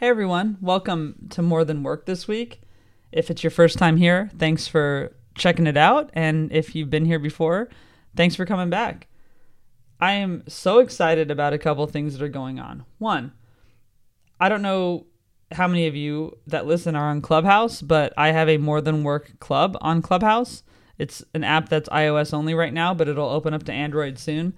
Hey everyone, welcome to More Than Work this week. If it's your first time here, thanks for checking it out. And if you've been here before, thanks for coming back. I am so excited about a couple things that are going on. One, I don't know how many of you that listen are on Clubhouse, but I have a More Than Work club on Clubhouse. It's an app that's iOS only right now, but it'll open up to Android soon.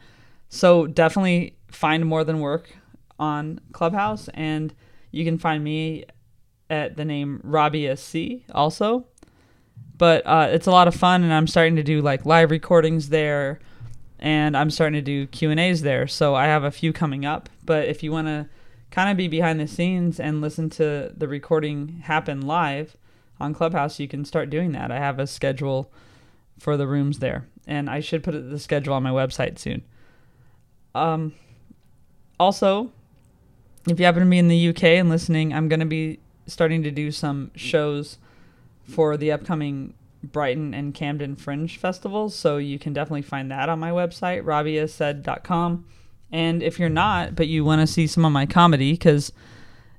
So definitely find More Than Work on Clubhouse and you can find me at the name Robbie SC also. But uh, it's a lot of fun, and I'm starting to do like live recordings there, and I'm starting to do Q and A's there. So I have a few coming up. But if you want to kind of be behind the scenes and listen to the recording happen live on Clubhouse, you can start doing that. I have a schedule for the rooms there, and I should put the schedule on my website soon. Um, also, if you happen to be in the UK and listening, I'm going to be starting to do some shows for the upcoming Brighton and Camden Fringe festivals. So you can definitely find that on my website, rabiasaid.com. And if you're not, but you want to see some of my comedy, because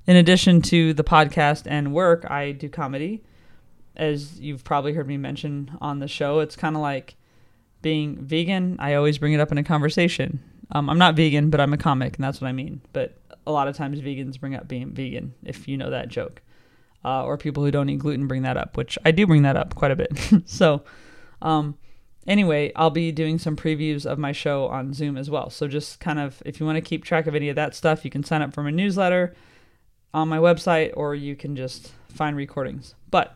in addition to the podcast and work, I do comedy. As you've probably heard me mention on the show, it's kind of like being vegan. I always bring it up in a conversation. Um, I'm not vegan, but I'm a comic, and that's what I mean. But a lot of times vegans bring up being vegan, if you know that joke. Uh, or people who don't eat gluten bring that up, which I do bring that up quite a bit. so, um, anyway, I'll be doing some previews of my show on Zoom as well. So, just kind of, if you want to keep track of any of that stuff, you can sign up for my newsletter on my website or you can just find recordings. But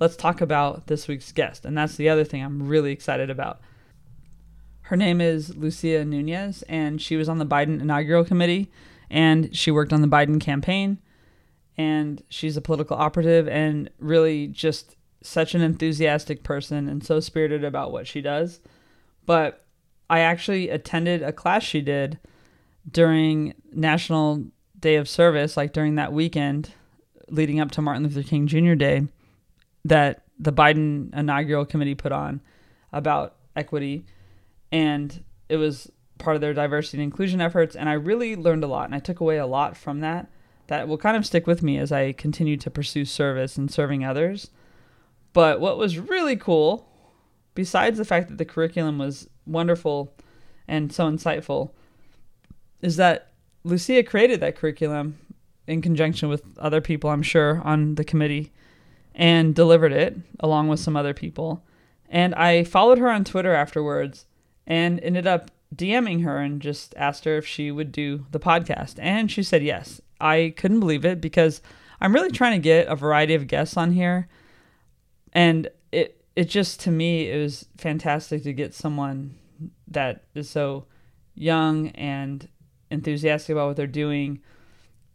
let's talk about this week's guest. And that's the other thing I'm really excited about. Her name is Lucia Nunez, and she was on the Biden inaugural committee and she worked on the Biden campaign and she's a political operative and really just such an enthusiastic person and so spirited about what she does. But I actually attended a class she did during National Day of Service, like during that weekend leading up to Martin Luther King Jr. Day, that the Biden inaugural committee put on about equity. And it was part of their diversity and inclusion efforts. And I really learned a lot and I took away a lot from that that will kind of stick with me as I continue to pursue service and serving others. But what was really cool, besides the fact that the curriculum was wonderful and so insightful, is that Lucia created that curriculum in conjunction with other people, I'm sure, on the committee and delivered it along with some other people. And I followed her on Twitter afterwards and ended up DMing her and just asked her if she would do the podcast. And she said yes. I couldn't believe it because I'm really trying to get a variety of guests on here. And it it just to me it was fantastic to get someone that is so young and enthusiastic about what they're doing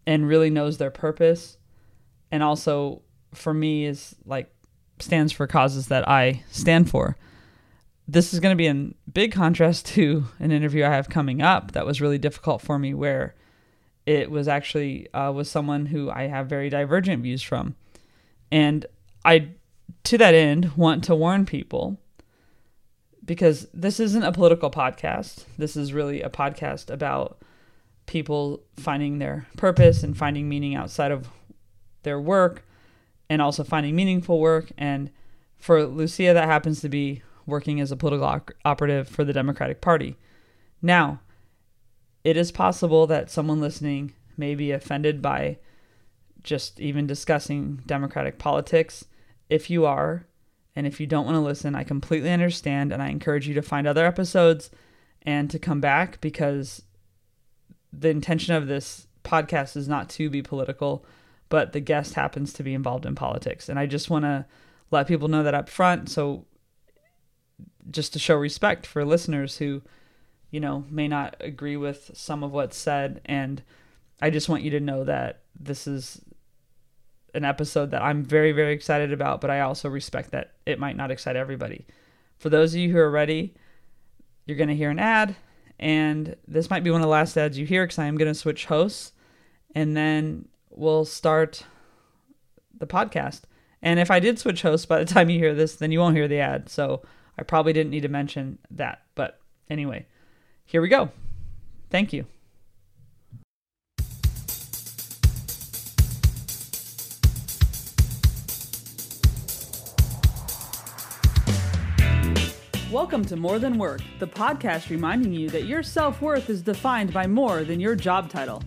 and really knows their purpose and also for me is like stands for causes that I stand for this is going to be in big contrast to an interview I have coming up that was really difficult for me, where it was actually uh, with someone who I have very divergent views from, and I, to that end, want to warn people because this isn't a political podcast. This is really a podcast about people finding their purpose and finding meaning outside of their work, and also finding meaningful work. And for Lucia, that happens to be working as a political operative for the Democratic Party. Now, it is possible that someone listening may be offended by just even discussing Democratic politics. If you are, and if you don't want to listen, I completely understand, and I encourage you to find other episodes and to come back because the intention of this podcast is not to be political, but the guest happens to be involved in politics. And I just want to let people know that up front so just to show respect for listeners who, you know, may not agree with some of what's said. And I just want you to know that this is an episode that I'm very, very excited about, but I also respect that it might not excite everybody. For those of you who are ready, you're going to hear an ad, and this might be one of the last ads you hear because I am going to switch hosts, and then we'll start the podcast. And if I did switch hosts by the time you hear this, then you won't hear the ad. So I probably didn't need to mention that. But anyway, here we go. Thank you. Welcome to More Than Work, the podcast reminding you that your self worth is defined by more than your job title.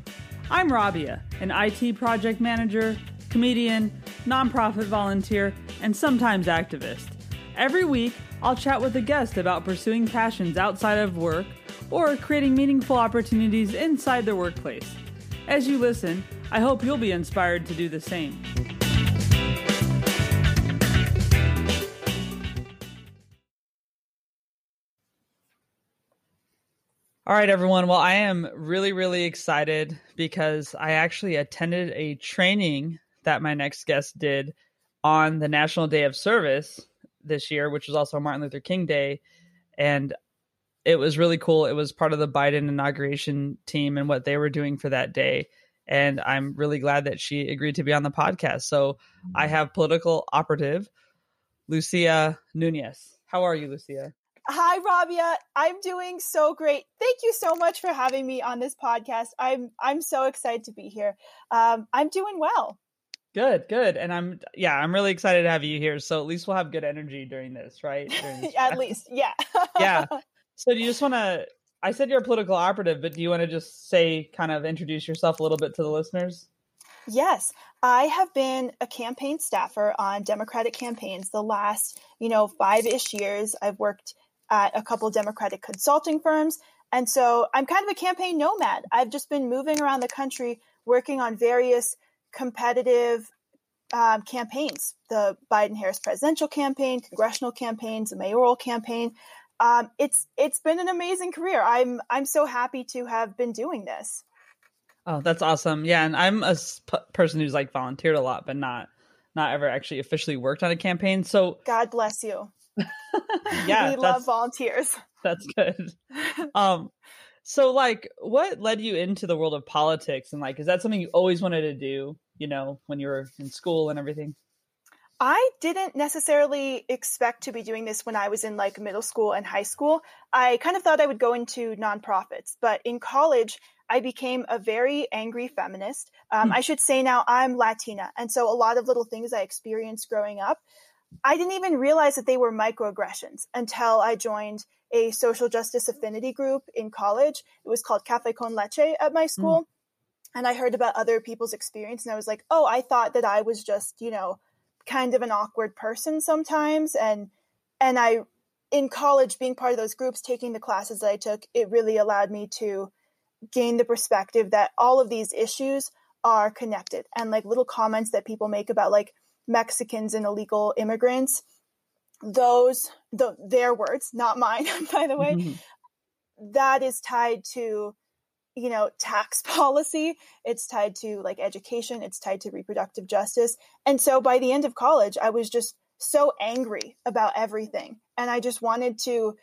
I'm Rabia, an IT project manager, comedian, nonprofit volunteer, and sometimes activist. Every week, I'll chat with a guest about pursuing passions outside of work or creating meaningful opportunities inside their workplace. As you listen, I hope you'll be inspired to do the same. All right, everyone. Well, I am really, really excited because I actually attended a training that my next guest did on the National Day of Service this year, which was also Martin Luther King Day. And it was really cool. It was part of the Biden inauguration team and what they were doing for that day. And I'm really glad that she agreed to be on the podcast. So I have political operative Lucia Nunez. How are you, Lucia? Hi, Rabia. I'm doing so great. Thank you so much for having me on this podcast. I'm I'm so excited to be here. Um, I'm doing well. Good, good. And I'm yeah, I'm really excited to have you here. So at least we'll have good energy during this, right? During this at least, yeah. yeah. So do you just want to I said you're a political operative, but do you want to just say kind of introduce yourself a little bit to the listeners? Yes, I have been a campaign staffer on Democratic campaigns the last, you know, five-ish years. I've worked at a couple Democratic consulting firms. And so I'm kind of a campaign nomad. I've just been moving around the country working on various competitive um, campaigns the Biden Harris presidential campaign, congressional campaigns, the mayoral campaign. Um, it's it's been an amazing career. I'm I'm so happy to have been doing this. Oh, that's awesome! Yeah, and I'm a sp- person who's like volunteered a lot, but not not ever actually officially worked on a campaign. So God bless you. yeah, we love volunteers. That's good. Um, so like, what led you into the world of politics, and like, is that something you always wanted to do? You know, when you were in school and everything. I didn't necessarily expect to be doing this when I was in like middle school and high school. I kind of thought I would go into nonprofits, but in college, I became a very angry feminist. Um, mm. I should say now I'm Latina. And so a lot of little things I experienced growing up I didn't even realize that they were microaggressions until I joined a social justice affinity group in college. It was called Cafe Con Leche at my school. Mm. And I heard about other people's experience and I was like, oh, I thought that I was just, you know, kind of an awkward person sometimes. And, and I, in college, being part of those groups, taking the classes that I took, it really allowed me to gain the perspective that all of these issues are connected and like little comments that people make about like, Mexicans and illegal immigrants, those, the, their words, not mine, by the way, mm-hmm. that is tied to, you know, tax policy. It's tied to like education. It's tied to reproductive justice. And so by the end of college, I was just so angry about everything. And I just wanted to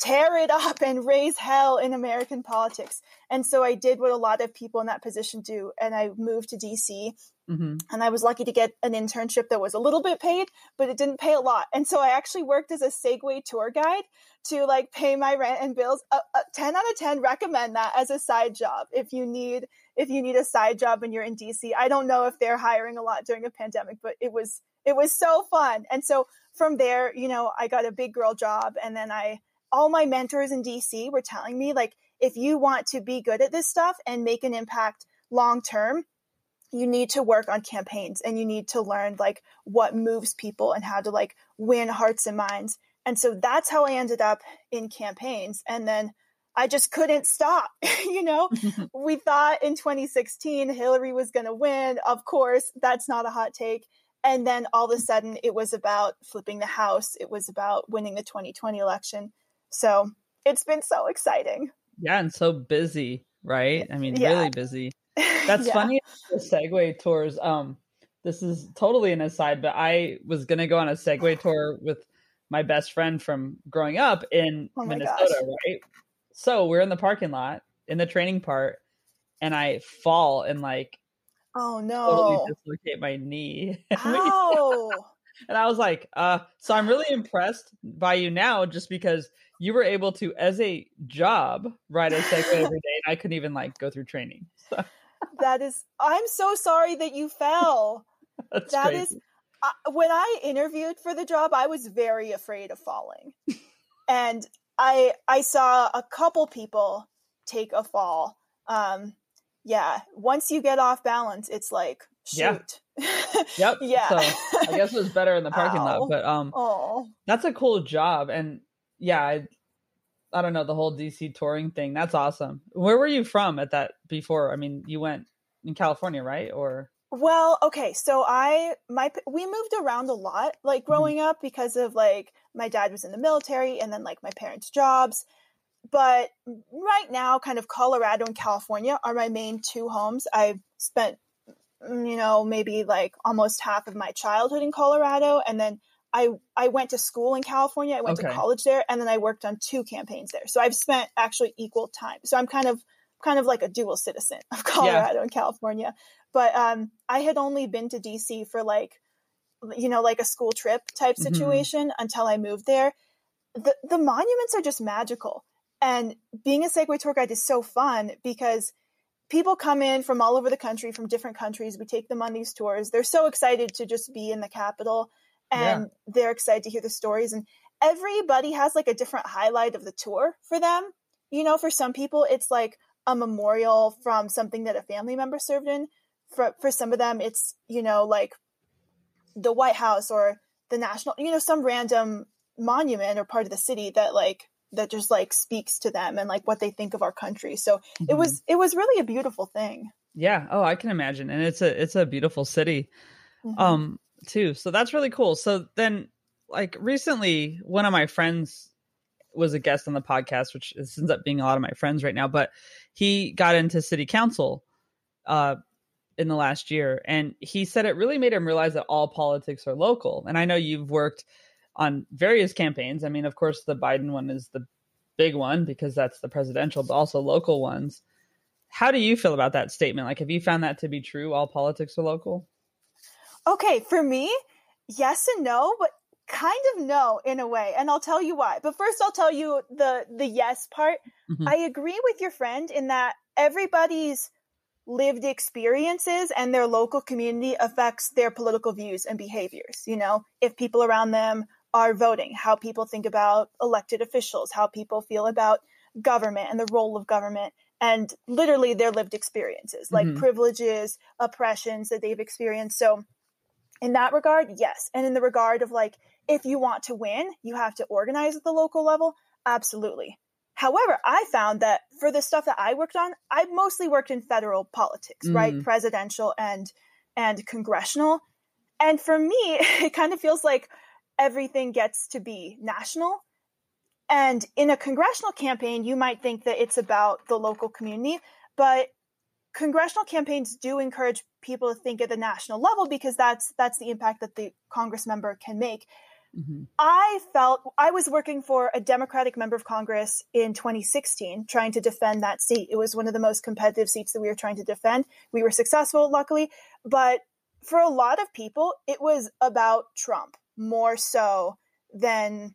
tear it up and raise hell in American politics. And so I did what a lot of people in that position do. And I moved to DC mm-hmm. and I was lucky to get an internship that was a little bit paid, but it didn't pay a lot. And so I actually worked as a Segway tour guide to like pay my rent and bills. Uh, uh, 10 out of 10 recommend that as a side job. If you need, if you need a side job and you're in DC, I don't know if they're hiring a lot during a pandemic, but it was, it was so fun. And so from there, you know, I got a big girl job and then I, all my mentors in DC were telling me like if you want to be good at this stuff and make an impact long term, you need to work on campaigns and you need to learn like what moves people and how to like win hearts and minds. And so that's how I ended up in campaigns. And then I just couldn't stop. you know, we thought in 2016 Hillary was going to win. Of course, that's not a hot take. And then all of a sudden it was about flipping the house. It was about winning the 2020 election. So it's been so exciting. Yeah, and so busy, right? I mean, yeah. really busy. That's yeah. funny. The Segway tours. Um, this is totally an aside, but I was gonna go on a Segway tour with my best friend from growing up in oh Minnesota, gosh. right? So we're in the parking lot in the training part, and I fall and like, oh no, totally dislocate my knee. Oh. and I was like, uh, so I'm really impressed by you now just because you were able to, as a job, ride a Segway every day, and I couldn't even like go through training. So. that is, I'm so sorry that you fell. That's that crazy. is, uh, when I interviewed for the job, I was very afraid of falling. and I I saw a couple people take a fall. Um, yeah, once you get off balance, it's like shoot. Yeah. yep. yeah. So I guess it was better in the parking Ow. lot, but um, oh, that's a cool job, and yeah, I, I don't know the whole DC touring thing. That's awesome. Where were you from at that before? I mean, you went in California, right? Or well, okay, so I my we moved around a lot like mm-hmm. growing mm-hmm. up because of like my dad was in the military and then like my parents' jobs. But right now, kind of Colorado and California are my main two homes. I've spent mm, you know, maybe like almost half of my childhood in Colorado and then I I went to school in California, I went okay. to college there and then I worked on two campaigns there. So I've spent actually equal time. So I'm kind of kind of like a dual citizen of Colorado yeah. and California. But um, I had only been to DC for like, you know, like a school trip type mm-hmm. situation mm-hmm. until I moved there. The the monuments are just magical, and being a Segway tour guide is so fun because people come in from all over the country, from different countries. We take them on these tours. They're so excited to just be in the capital, and yeah. they're excited to hear the stories. And everybody has like a different highlight of the tour for them. You know, for some people, it's like a memorial from something that a family member served in. For for some of them, it's you know like the White House or the national, you know, some random monument or part of the city that like that just like speaks to them and like what they think of our country. So mm-hmm. it was it was really a beautiful thing. Yeah. Oh, I can imagine, and it's a it's a beautiful city, mm-hmm. um, too. So that's really cool. So then, like recently, one of my friends was a guest on the podcast, which ends up being a lot of my friends right now. But he got into city council uh, in the last year, and he said it really made him realize that all politics are local. And I know you've worked on various campaigns. I mean, of course, the Biden one is the big one because that's the presidential, but also local ones. How do you feel about that statement? Like, have you found that to be true? All politics are local? Okay, for me, yes and no, but kind of no in a way and i'll tell you why but first i'll tell you the the yes part mm-hmm. i agree with your friend in that everybody's lived experiences and their local community affects their political views and behaviors you know if people around them are voting how people think about elected officials how people feel about government and the role of government and literally their lived experiences like mm-hmm. privileges oppressions that they've experienced so in that regard yes and in the regard of like if you want to win, you have to organize at the local level. Absolutely. However, I found that for the stuff that I worked on, I mostly worked in federal politics, mm. right? Presidential and and congressional. And for me, it kind of feels like everything gets to be national. And in a congressional campaign, you might think that it's about the local community, but congressional campaigns do encourage people to think at the national level because that's that's the impact that the congress member can make Mm-hmm. I felt I was working for a Democratic member of Congress in 2016, trying to defend that seat. It was one of the most competitive seats that we were trying to defend. We were successful, luckily, but for a lot of people, it was about Trump more so than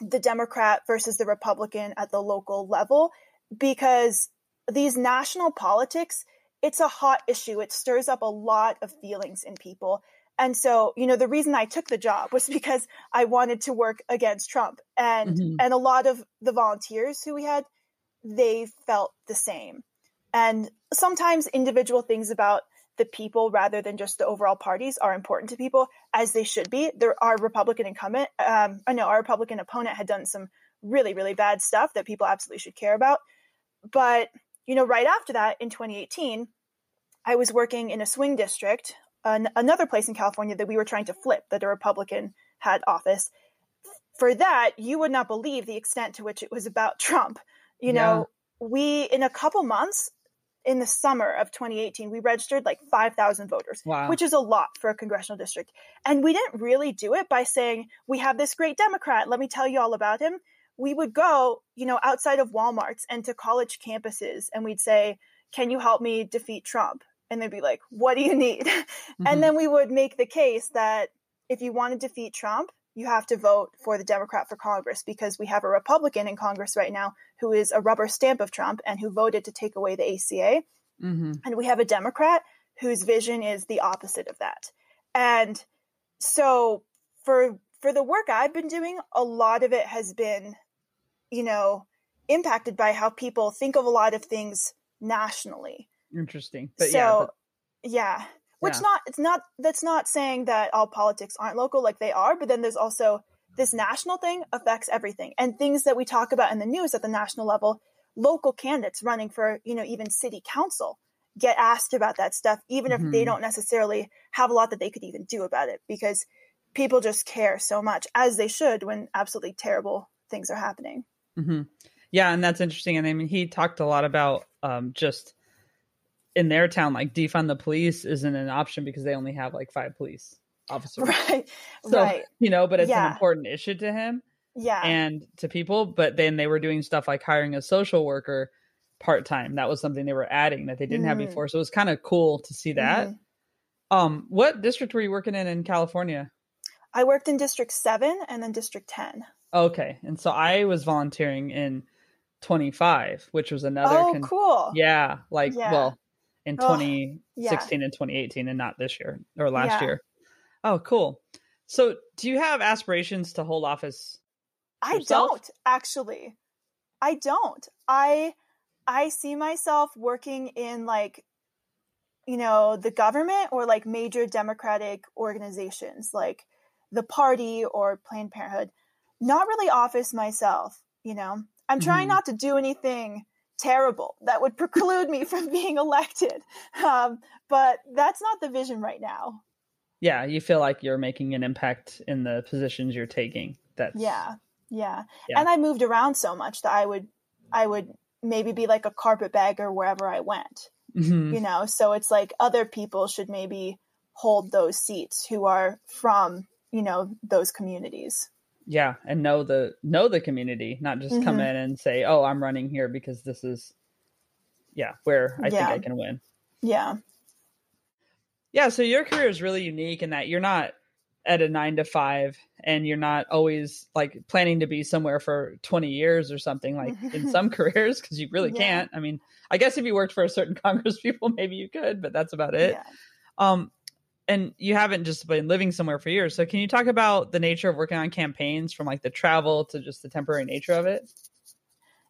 the Democrat versus the Republican at the local level, because these national politics, it's a hot issue. It stirs up a lot of feelings in people. And so, you know, the reason I took the job was because I wanted to work against Trump. And mm-hmm. and a lot of the volunteers who we had, they felt the same. And sometimes individual things about the people rather than just the overall parties are important to people as they should be. There our Republican incumbent, um, I know our Republican opponent had done some really, really bad stuff that people absolutely should care about. But, you know, right after that in 2018, I was working in a swing district an, another place in California that we were trying to flip that a Republican had office. For that, you would not believe the extent to which it was about Trump. You know, yeah. we in a couple months in the summer of 2018, we registered like 5,000 voters, wow. which is a lot for a congressional district. And we didn't really do it by saying, we have this great Democrat. Let me tell you all about him. We would go, you know, outside of Walmarts and to college campuses and we'd say, can you help me defeat Trump? and they'd be like, "What do you need?" Mm-hmm. And then we would make the case that if you want to defeat Trump, you have to vote for the Democrat for Congress because we have a Republican in Congress right now who is a rubber stamp of Trump and who voted to take away the ACA. Mm-hmm. And we have a Democrat whose vision is the opposite of that. And so for for the work I've been doing, a lot of it has been you know, impacted by how people think of a lot of things nationally. Interesting. But so, yeah, but, yeah. Which Yeah. not it's not that's not saying that all politics aren't local like they are, but then there's also this national thing affects everything. And things that we talk about in the news at the national level, local candidates running for, you know, even city council get asked about that stuff even if they Mhm. don't necessarily have a lot that they could even do about it because people just care so much as they should when absolutely terrible things are happening. Hmm Yeah, and that's interesting. And I mean, he talked a lot about um, just in their town, like defund the police isn't an option because they only have like five police officers. Right. So, right. You know, but it's Yeah. an important issue to him Yeah. and to people. But then they were doing stuff like hiring a social worker part time. That was something they were adding that they didn't have Mhm. before. So it was kind of cool to see that. Mhm. Um, what district were you working in in California? I worked in District 7 and then District 10. Okay, and so I was volunteering in 25, which was another. Oh, con- cool. Yeah, like Yeah. well, in Oh, 2016 and 2018, and not this year or last Yeah. year. Oh, cool. So, do you have aspirations to hold office? I yourself? don't actually. I don't. I I see myself working in like you know, the government or like major democratic organizations like the party or Planned Parenthood. Not really office myself, you know. I'm trying Mhm. not to do anything terrible that would preclude me from being elected. Um, but that's not the vision right now. Yeah, you feel like you're making an impact in the positions you're taking. That's Yeah. Yeah. Yeah. And I moved around so much that I would I would maybe be like a carpetbagger wherever I went. Mhm. You know, so it's like other people should maybe hold those seats who are from, you know, those communities. Yeah, and know the know the community, not just come Mhm. in and say, "Oh, I'm running here because this is." Yeah, where I Yeah. think I can win. Yeah. Yeah, so your career is really unique in that you're not at a nine to five and you're not always like planning to be somewhere for 20 years or something like in some careers because you really Yeah. can't. I mean, I guess if you worked for a certain Congress people, maybe you could, but that's about it. yeah. Um, and you haven't just been living somewhere for years. So can you talk about the nature of working on campaigns from like the travel to just the temporary nature of it?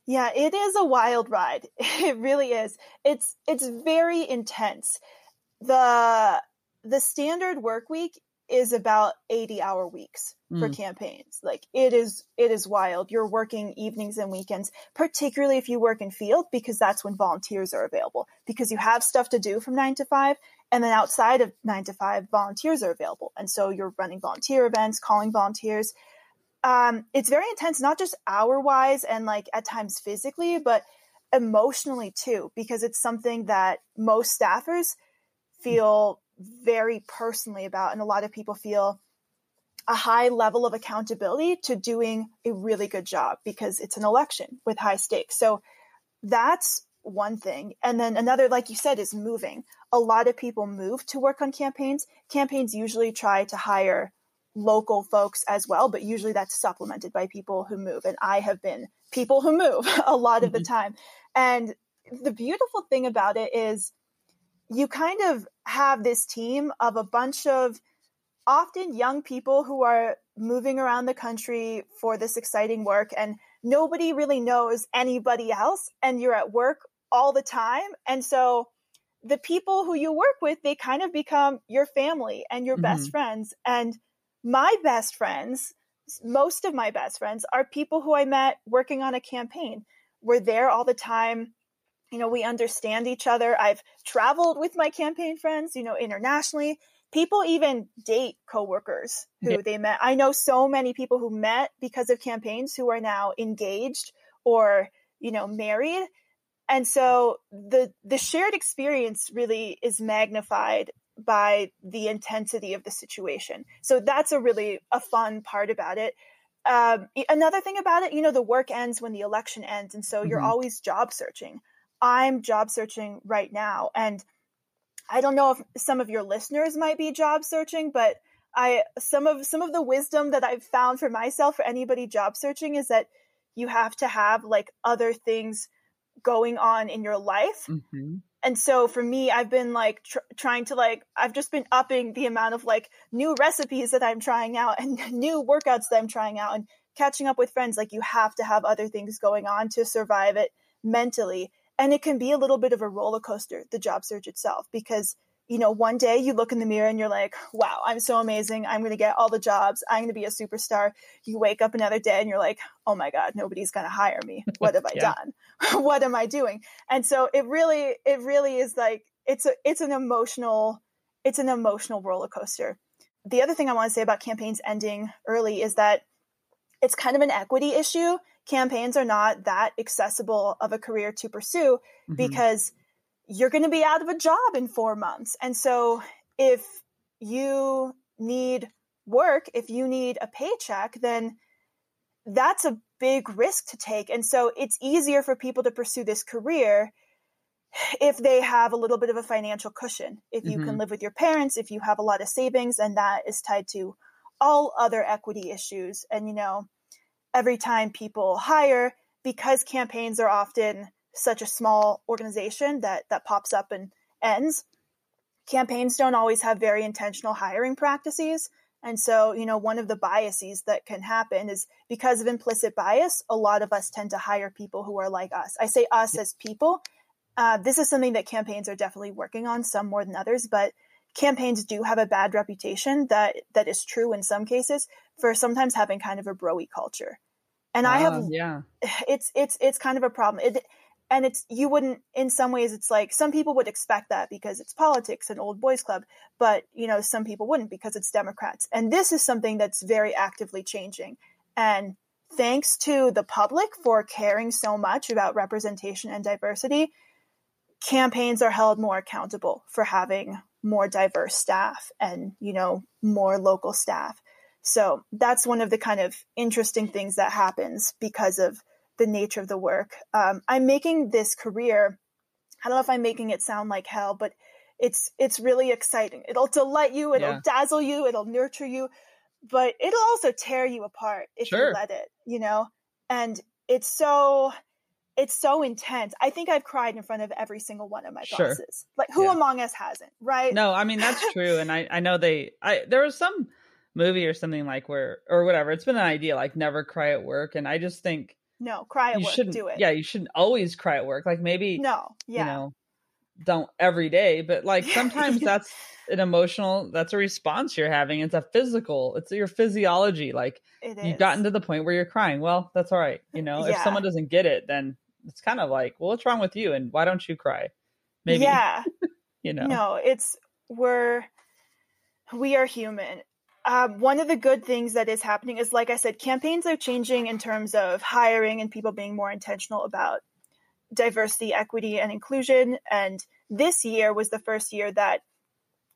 Yeah, it is a wild ride. It really is. It's it's very intense. The the standard work week is about 80 hour weeks for Mm. campaigns. Like it is it is wild. You're working evenings and weekends, particularly if you work in field because that's when volunteers are available because you have stuff to do from 9 to 5 and then outside of 9 to 5 volunteers are available. And so you're running volunteer events, calling volunteers um, it's very intense, not just hour wise and like at times physically, but emotionally too, because it's something that most staffers feel very personally about. And a lot of people feel a high level of accountability to doing a really good job because it's an election with high stakes. So that's one thing. And then another, like you said, is moving. A lot of people move to work on campaigns. Campaigns usually try to hire local folks as well, but usually that's supplemented by people who move. And I have been people who move a lot of the mm-hmm. time. And the beautiful thing about it is you kind of have this team of a bunch of often young people who are moving around the country for this exciting work and nobody really knows anybody else and you're at work all the time. And so the people who you work with, they kind of become your family and your best Mhm. friends. And my best friends, most of my best friends are people who I met working on a campaign. We're there all the time. You know, we understand each other. I've traveled with my campaign friends, you know, internationally. People even date coworkers who Yeah. they met. I know so many people who met because of campaigns who are now engaged or, you know, married. And so the the shared experience really is magnified by the intensity of the situation. So that's a really a fun part about it. Um, another thing about it, you know, the work ends when the election ends, and so you're Mhm. always job searching. I'm job searching right now, and I don't know if some of your listeners might be job searching, but I some of some of the wisdom that I've found for myself for anybody job searching is that you have to have like other things going on in your life Mm-hmm. and so for me i've been like tr- trying to like i've just been upping the amount of like new recipes that i'm trying out and new workouts that i'm trying out and catching up with friends. Like you have to have other things going on to survive it mentally. And it can be a little bit of a roller coaster, the job search itself, because you know, one day you look in the mirror and you're like, wow, I'm so amazing. I'm going to get all the jobs. I'm going to be a superstar. You wake up another day and you're like, oh my God, nobody's going to hire me. What have I Yeah. done? what am I doing? And so it really, it really is like, it's a, it's an emotional, it's an emotional roller coaster. The other thing I want to say about campaigns ending early is that it's kind of an equity issue. Campaigns are not that accessible of a career to pursue Mhm. because you're going to be out of a job in four months. And so if you need work, if you need a paycheck, then that's a big risk to take. And so it's easier for people to pursue this career if they have a little bit of a financial cushion. If you can Mhm. live with your parents, if you have a lot of savings, and that is tied to all other equity issues. And, you know, every time people hire, because campaigns are often such a small organization that, that pops up and ends, campaigns don't always have very intentional hiring practices. And so, you know, one of the biases that can happen is because of implicit bias, a lot of us tend to hire people who are like us. I say us as people. Uh, this is something that campaigns are definitely working on, some more than others, but campaigns do have a bad reputation that that is true in some cases for sometimes having kind of a broy culture. And I have Ah, yeah. it's it's it's kind of a problem. It, and it's you wouldn't in some ways it's like some people would expect that because it's politics and old boys club, but you know some people wouldn't because it's Democrats. And this is something that's very actively changing. And thanks to the public for caring so much about representation and diversity, campaigns are held more accountable for having more diverse staff and you know more local staff. So that's one of the kind of interesting things that happens because of the nature of the work. Um, I'm making this career. I don't know if I'm making it sound like hell, but it's it's really exciting. It'll delight you. It'll Yeah. dazzle you. It'll nurture you, but it'll also tear you apart if Sure. you let it. You know, and it's so it's so intense. I think I've cried in front of every single one of my Sure. bosses. Like who Yeah. among us hasn't, right? No, I mean that's true, and I I know they I there was some movie or something like where or whatever. It's been an idea like never cry at work, and I just think No, cry at you work. shouldn't. Do it. Yeah, you shouldn't always cry at work. Like maybe No. Yeah. you know don't every day, but like sometimes that's an emotional. That's a response you're having. It's a physical. It's your physiology. Like it is. you've gotten to the point where you're crying. Well, that's all right. You know, if someone doesn't get it, then it's kind of like, well, what's wrong with you, and why don't you cry? Maybe Yeah. you know. No, it's we're we are human. Um, one of the good things that is happening is, like I said, campaigns are changing in terms of hiring and people being more intentional about diversity, equity, and inclusion. And this year was the first year that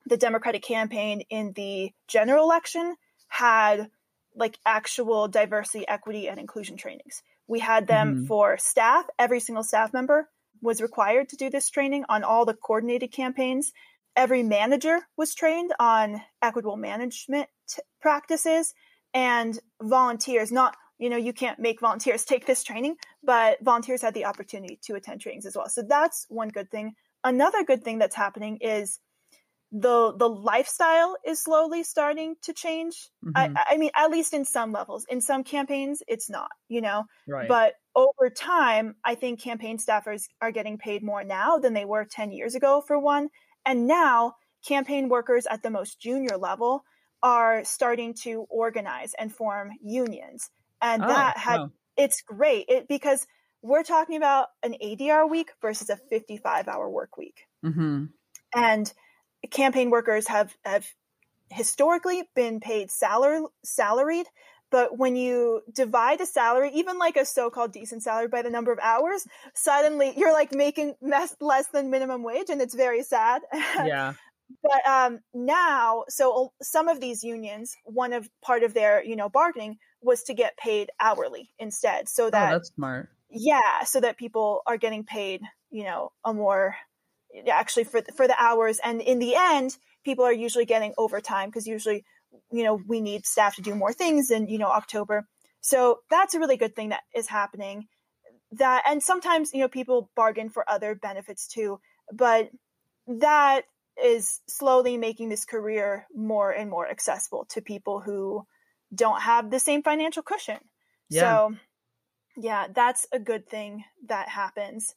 the Democratic campaign in the general election had like actual diversity, equity, and inclusion trainings. We had them Mhm. for staff. Every single staff member was required to do this training on all the coordinated campaigns. Every manager was trained on equitable management t- practices and volunteers, not, you know, you can't make volunteers take this training, but volunteers had the opportunity to attend trainings as well. So that's one good thing. Another good thing that's happening is the the lifestyle is slowly starting to change. Mhm. I, I mean, at least in some levels. In some campaigns, it's not, you know. right. But over time, I think campaign staffers are getting paid more now than they were 10 years ago, for one. And now, campaign workers at the most junior level are starting to organize and form unions. And Oh, that had, wow. it's great it, because we're talking about an 80 hour week versus a 55 hour work week. Mhm. And campaign workers have, have historically been paid salary, salaried. But when you divide a salary, even like a so-called decent salary by the number of hours, suddenly you're like making less, less than minimum wage and it's very sad. Yeah. But um, now, so some of these unions, one of part of their, you know, bargaining was to get paid hourly instead. So Oh, that that's smart. yeah, so that people are getting paid, you know, a more actually for the, for the hours, and in the end, people are usually getting overtime because usually, you know, we need staff to do more things in you know October. So that's a really good thing that is happening. That and sometimes you know people bargain for other benefits too, but that is slowly making this career more and more accessible to people who don't have the same financial cushion. Yeah. So, yeah, that's a good thing that happens.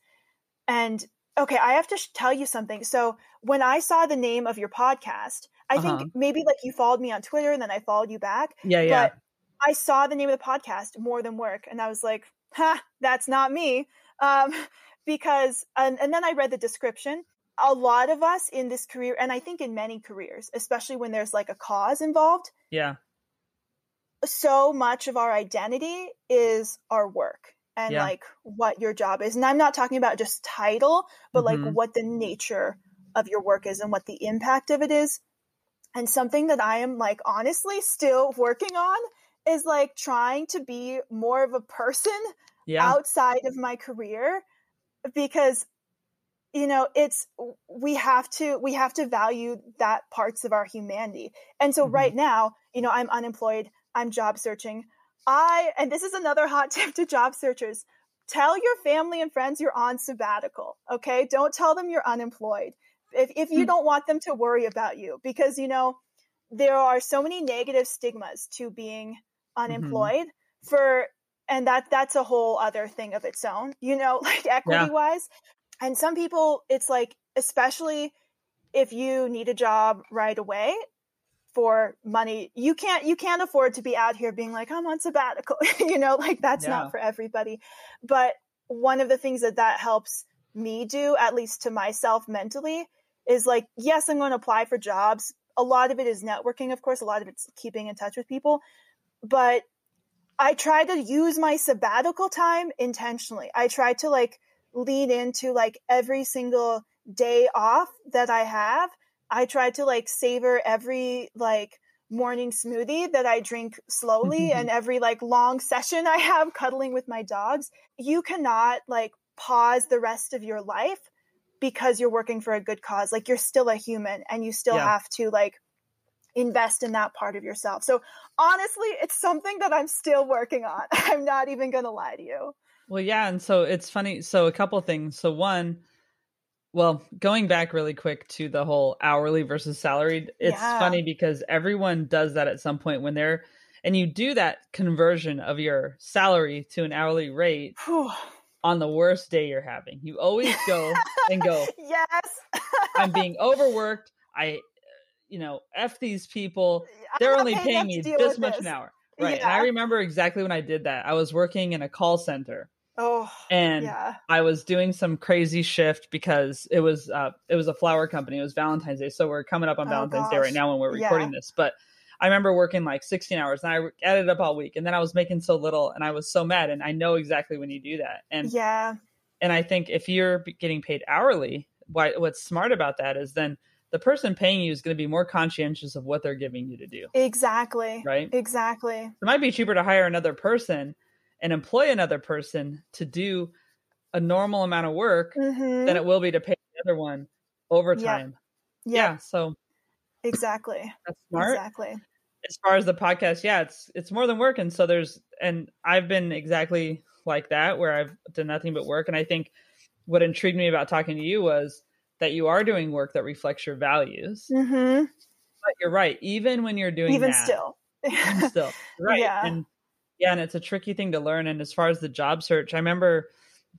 And okay, I have to sh- tell you something. So, when I saw the name of your podcast, I uh-huh. think maybe like you followed me on Twitter and then I followed you back. Yeah, yeah. But I saw the name of the podcast, More Than Work, and I was like, ha, that's not me. Um, because, and, and then I read the description. A lot of us in this career, and I think in many careers, especially when there's like a cause involved. Yeah. So much of our identity is our work and yeah. like what your job is. And I'm not talking about just title, but mm-hmm. like what the nature of your work is and what the impact of it is. And something that I am like honestly still working on is like trying to be more of a person yeah. outside of my career because you know it's we have to we have to value that parts of our humanity and so mm-hmm. right now you know i'm unemployed i'm job searching i and this is another hot tip to job searchers tell your family and friends you're on sabbatical okay don't tell them you're unemployed if, if you mm-hmm. don't want them to worry about you because you know there are so many negative stigmas to being Mm-hmm. unemployed mm-hmm. for and that that's a whole other thing of its own you know like equity yeah. wise and some people it's like especially if you need a job right away for money you can't you can't afford to be out here being like i'm on sabbatical. You know like that's yeah. not for everybody. But one of the things that that helps me do at least to myself mentally is like yes i'm going to apply for jobs. A lot of it is networking of course. A lot of it's keeping in touch with people. But I try to use my sabbatical time intentionally. I try to like lean into like every single day off that I have. I try to like savor every like morning smoothie that I drink slowly mm-hmm, hmm. and every like long session I have cuddling with my dogs. You cannot like pause the rest of your life because you're working for a good cause. Like you're still a human and you still yeah. have to like invest in that part of yourself. So honestly, it's something that I'm still working on. I'm not even going to lie to you. Well, yeah, and so it's funny. So a couple things. So one, well, going back really quick to the whole hourly versus salaried, it's yeah. funny because everyone does that at some point when they're and you do that conversion of your salary to an hourly rate on the worst day you're having. You always go and go, "Yes, I'm being overworked. I you know, F these people. They're only paying me this much this. an hour. Right. Yeah. And I remember exactly when I did that. I was working in a call center. Oh, and yeah. I was doing some crazy shift because it was uh, it was a flower company. It was Valentine's Day, so we're coming up on oh, Valentine's gosh. Day right now when we're recording yeah. this. But I remember working like 16 hours, and I added up all week, and then I was making so little, and I was so mad. And I know exactly when you do that. And yeah, and I think if you're getting paid hourly, why what's smart about that is then the person paying you is going to be more conscientious of what they're giving you to do. Exactly. Right? Exactly. It might be cheaper to hire another person and employ another person to do a normal amount of work mm-hmm. than it will be to pay the other one overtime. Yeah. yeah. yeah so exactly. That's smart. Exactly. As far as the podcast, yeah, it's it's more than work. And so there's and I've been exactly like that where I've done nothing but work. And I think what intrigued me about talking to you was that you are doing work that reflects your values. Mm-hmm. But you're right. Even when you're doing even that, still, even still, right? Yeah. And yeah, and it's a tricky thing to learn. And as far as the job search, I remember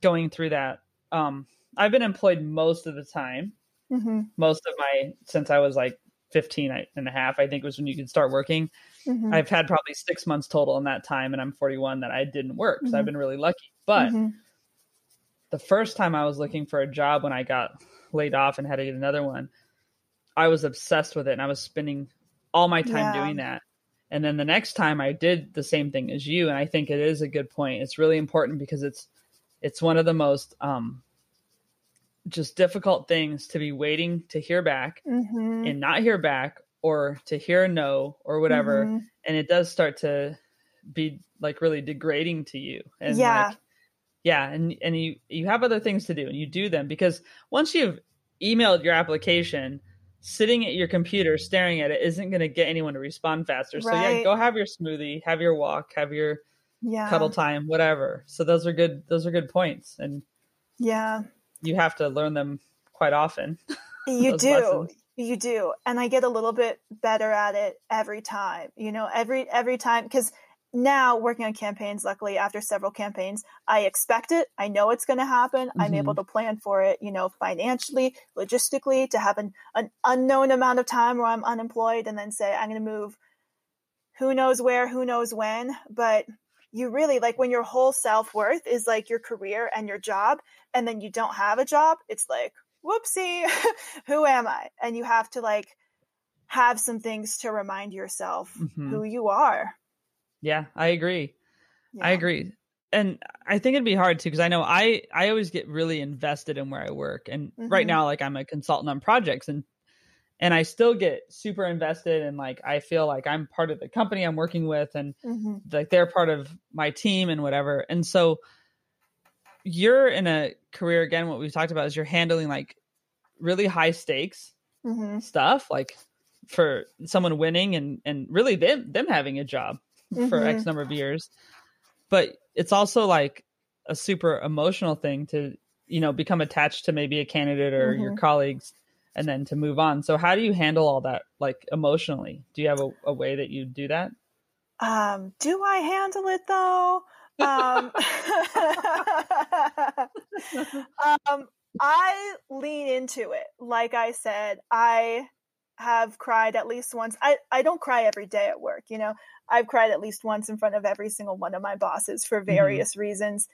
going through that. Um, I've been employed most of the time. Mm-hmm. Most of my since I was like 15 and a half, I think was when you could start working. Mm-hmm. I've had probably six months total in that time, and I'm 41 that I didn't work. So I've mm-hmm. been really lucky. But mm-hmm. the first time I was looking for a job when I got laid off and had to get another one, I was obsessed with it and I was spending all my time yeah. doing that. And then the next time I did the same thing as you, and I think it is a good point. It's really important because it's it's one of the most um just difficult things to be waiting to hear back mm-hmm. and not hear back or to hear no or whatever. Mm-hmm. And it does start to be like really degrading to you. And yeah. like yeah and and you you have other things to do and you do them because once you've emailed your application sitting at your computer staring at it isn't going to get anyone to respond faster. So yeah go have your smoothie have your walk have your yeah. cuddle time whatever. So those are good those are good points and yeah. you have to learn them quite often. You do. lessons. you do. And i get a little bit better at it every time you know every every time because now working on campaigns, luckily after several campaigns, I expect it. I know it's going to happen. Mm-hmm. I'm able to plan for it, you know, financially, logistically, to have an, an unknown amount of time where I'm unemployed and then say, I'm going to move who knows where, who knows when. But you really like when your whole self worth is like your career and your job, and then you don't have a job, it's like, whoopsie, who am I? And you have to like have some things to remind yourself mm-hmm. who you are. Yeah, I agree. Yeah. I agree. And I think it'd be hard too because I know I I always get really invested in where I work, and mm-hmm. right now like I'm a consultant on projects, and and I still get super invested and like I feel like I'm part of the company I'm working with, and mm-hmm. like they're part of my team and whatever. And so you're in a career again. What we've talked about is you're handling like really high stakes mm-hmm. stuff, like for someone winning and and really them them having a job mm-hmm. for X mm-hmm. number of years. But it's also like a super emotional thing to, you know, become attached to maybe a candidate or mm-hmm. your colleagues and then to move on. So how do you handle all that like emotionally? Do you have a, a way that you do that? Um, do I handle it though? Um, um, I lean into it. Like I said, I have cried at least once. I, I don't cry every day at work, you know. I've cried at least once in front of every single one of my bosses for mm-hmm. various mm-hmm. reasons.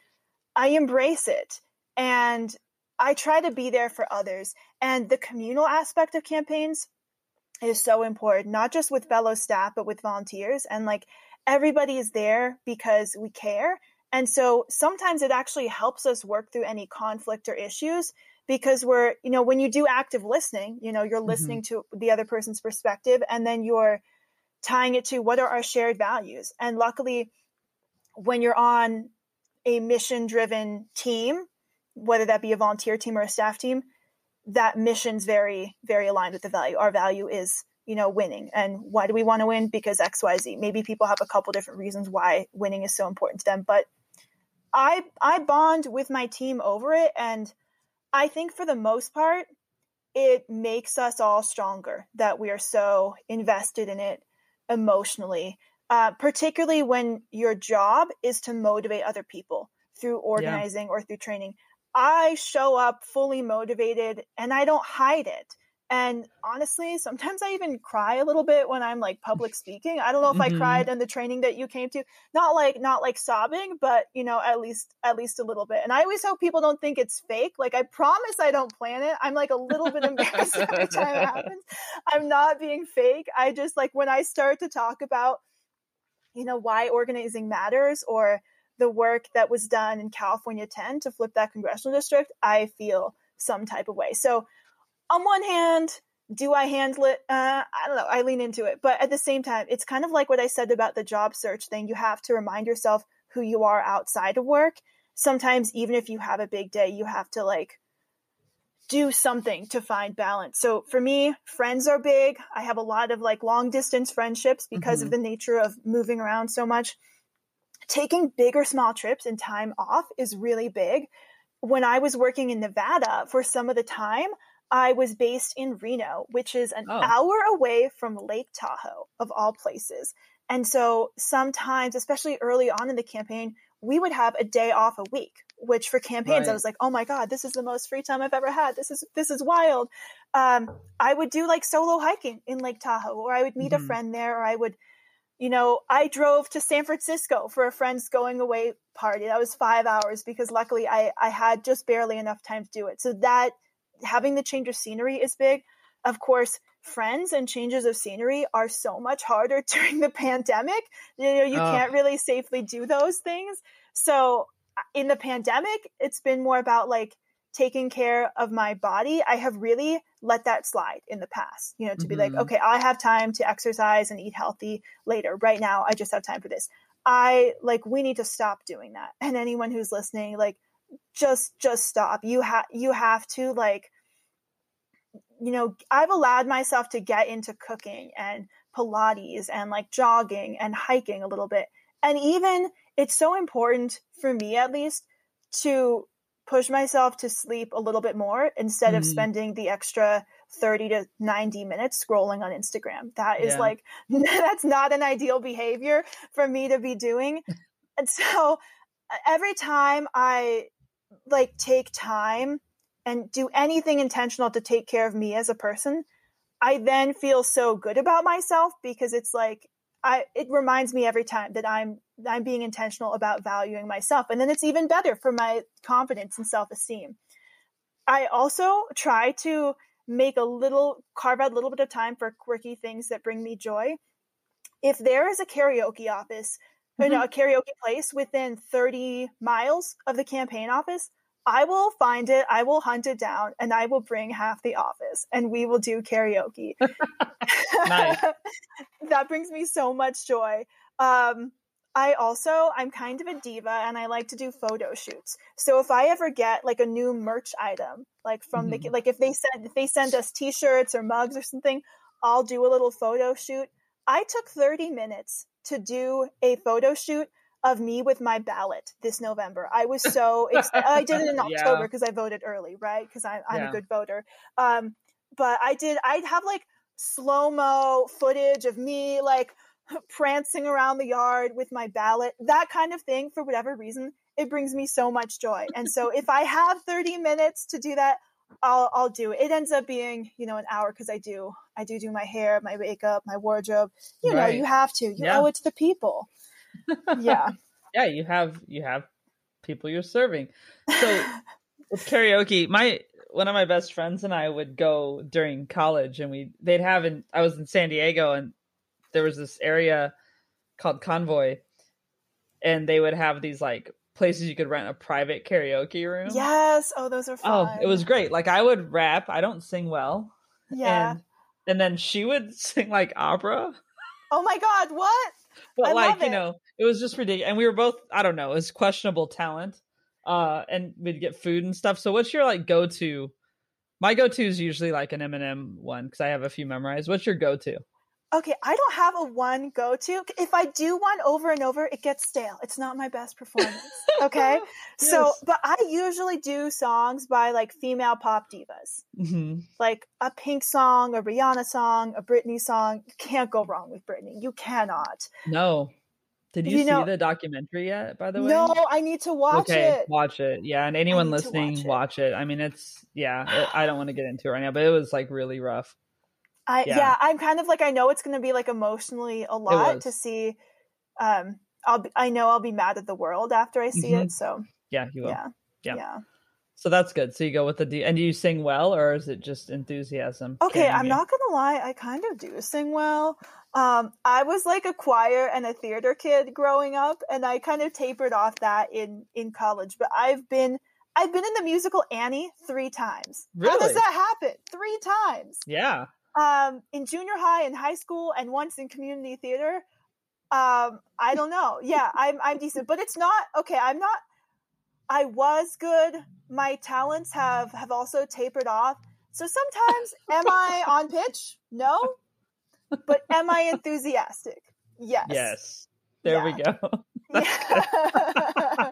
I embrace it and I try to be there for others. And the communal aspect of campaigns is so important, not just with fellow staff, but with volunteers. And like everybody is there because we care. And so sometimes it actually helps us work through any conflict or issues because we're, you know, when you do active listening, you know, you're mm-hmm. listening to the other person's perspective and then you're tying it to what are our shared values. And luckily, when you're on a mission driven team, whether that be a volunteer team or a staff team, that mission's very, very aligned with the value. Our value is, you know, winning. And why do we want to win? Because XYZ. Maybe people have a couple different reasons why winning is so important to them. But I I bond with my team over it and I think for the most part, it makes us all stronger that we are so invested in it emotionally, uh, particularly when your job is to motivate other people through organizing yeah. or through training. I show up fully motivated and I don't hide it. And honestly, sometimes I even cry a little bit when I'm like public speaking. I don't know if mm-hmm. I cried in the training that you came to. Not like not like sobbing, but you know, at least at least a little bit. And I always hope people don't think it's fake. Like I promise I don't plan it. I'm like a little bit embarrassed every time it happens. I'm not being fake. I just like when I start to talk about you know why organizing matters or the work that was done in California 10 to flip that congressional district, I feel some type of way. So on one hand, do I handle it? Uh, I don't know. I lean into it. But at the same time, it's kind of like what I said about the job search thing. You have to remind yourself who you are outside of work. Sometimes, even if you have a big day, you have to like do something to find balance. So for me, friends are big. I have a lot of like long distance friendships because mm-hmm. of the nature of moving around so much. Taking big or small trips and time off is really big. When I was working in Nevada for some of the time, I was based in Reno, which is an oh. hour away from Lake Tahoe, of all places. And so sometimes, especially early on in the campaign, we would have a day off a week, which for campaigns, right. I was like, oh my God, this is the most free time I've ever had. This is, this is wild. Um, I would do like solo hiking in Lake Tahoe, or I would meet mm-hmm. a friend there, or I would, you know, I drove to San Francisco for a friend's going away party. That was five hours because luckily I, I had just barely enough time to do it. So that having the change of scenery is big. Of course, friends and changes of scenery are so much harder during the pandemic. You know, you can't really safely do those things. So uh, in the pandemic, it's been more about like taking care of my body. I have really let that slide in the past, you know, to mm-hmm. be like, mm-hmm. okay, I have time to exercise and eat healthy later. Right now, I just have time for this. I like, we need to stop doing that. And anyone who's listening, like, just just stop you have you have to like you know i've allowed myself to get into cooking and pilates and like jogging and hiking a little bit and even it's so important for me at least to push myself to sleep a little bit more instead mm-hmm. of spending the extra 30 to 90 minutes scrolling on Instagram. That is Yeah. like, that's not an ideal behavior for me to be doing. and so every time I like take time and do anything intentional to take care of me as a person, I then feel so good about myself because it's like I it reminds me every time that I'm I'm being intentional about valuing myself and then it's even better for my confidence and self-esteem. I also try to make a little carve out a little bit of time for quirky things that bring me joy. If there is a karaoke office, you know, a karaoke place within 30 miles of the campaign office, I will find it, I will hunt it down, and I will bring half the office and we will do karaoke. That brings me so much joy. Um, I also, I'm kind of a diva and I like to do photo shoots. So if I ever get like a new merch item, like from the, like if they send, if they send us t-shirts or mugs or something, I'll do a little photo shoot. I took 30 minutes to do a photo shoot of me with my ballot this November. I was so excited. I did it in October because I voted early, right? Because I'm, I'm Yeah. a good voter. Um, but I did, I'd have like slow mo footage of me like prancing around the yard with my ballot, that kind of thing for whatever reason. It brings me so much joy. And so if I have 30 minutes to do that, I'll, I'll do it. It ends up being, you know, an hour because I do, I do do my hair, my makeup, my wardrobe. You know, you have to, you Yeah. owe it to the people. Yeah. yeah you have you have people you're serving so with karaoke my one of my best friends and i would go during college and we they'd have in i was in san diego and there was this area called convoy and they would have these like places you could rent a private karaoke room yes. Oh, those are fun. oh it was great like i would rap i don't sing well Yeah. and and then she would sing like opera oh my God. What? but I like you know it was just ridiculous and we were both i don't know it was questionable talent uh and we'd get food and stuff so what's your like go-to my go-to is usually like an Eminem one because i have a few memorized what's your go-to Okay, I don't have a one go to. If I do one over and over, it gets stale. It's not my best performance. Okay. So, but I usually do songs by like female pop divas, hmm like a Pink song, a Rihanna song, a Britney song. You can't go wrong with Britney. You cannot. no did you, You see know- the documentary yet by the way No, I need to watch okay it. watch it yeah and anyone listening watch watch it. it. i mean it's yeah it, i don't want to get into it right now but it was like really rough I, yeah. yeah. I'm kind of like, I know it's going to be like emotionally a lot to see. Um, I'll be, I know I'll be mad at the world after I see Mhm. it. So yeah you will yeah. Yeah. Yeah. so that's good so you go with the D- and do you sing well or is it just enthusiasm Okay, I'm you? not gonna lie, I kind of do sing well. Um, I was like a choir and a theater kid growing up, and I kind of tapered off that in in college. But I've been I've been in the musical Annie three times. Really? How does that happen? Three times. yeah Um, in junior high and high school, and once in community theater. Um, I don't know. Yeah, I'm I'm decent, but it's not okay. I'm not. I was good. My talents have have also tapered off. So sometimes, am I on pitch? No. But am I enthusiastic? Yes. Yes. There we go. Yeah.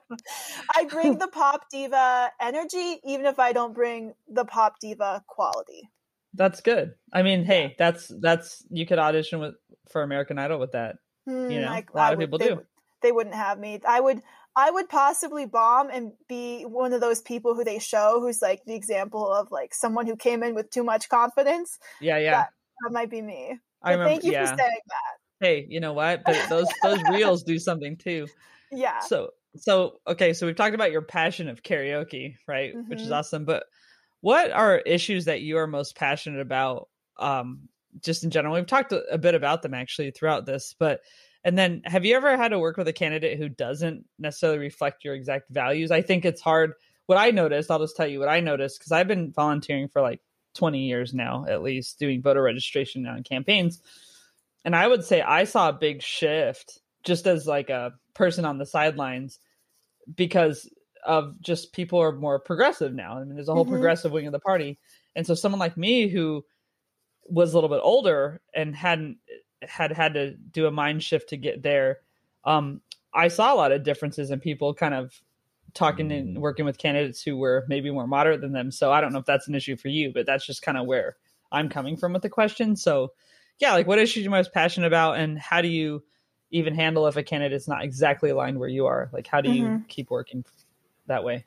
I bring the pop diva energy, even if I don't bring the pop diva quality. That's good. I mean, hey, that's that's you could audition with for American Idol with that. Hmm, You know, I- a lot I of would- people they do. They wouldn't have me. I would. I would possibly bomb and be one of those people who they show who's like the example of like someone who came in with too much confidence. Yeah, yeah. That- That might be me. I remember. thank you yeah. for saying that. Hey, you know what? But those those reels do something too. Yeah. So so okay, so we've talked about your passion of karaoke, right? Which is Mhm. awesome. But what are issues that you are most passionate about? Um, just in general, we've talked a, bit about them actually throughout this, but and then have you ever had to work with a candidate who doesn't necessarily reflect your exact values? I think it's hard. What I noticed, I'll just tell you what I noticed because I've been volunteering for like 20 years now, at least doing voter registration on campaigns. And I would say I saw a big shift just as like a person on the sidelines because of just people are more progressive now. I mean, there's a whole Mhm. progressive wing of the party. And so someone like me who was a little bit older and hadn't had had to do a mind shift to get there, um, I saw a lot of differences in people kind of talking and working with candidates who were maybe more moderate than them. So I don't know if that's an issue for you, but that's just kind of where I'm coming from with the question. So, yeah, like what issues you most passionate about, and how do you even handle if a candidate is not exactly aligned where you are? Like, how do you mm-hmm. keep working that way?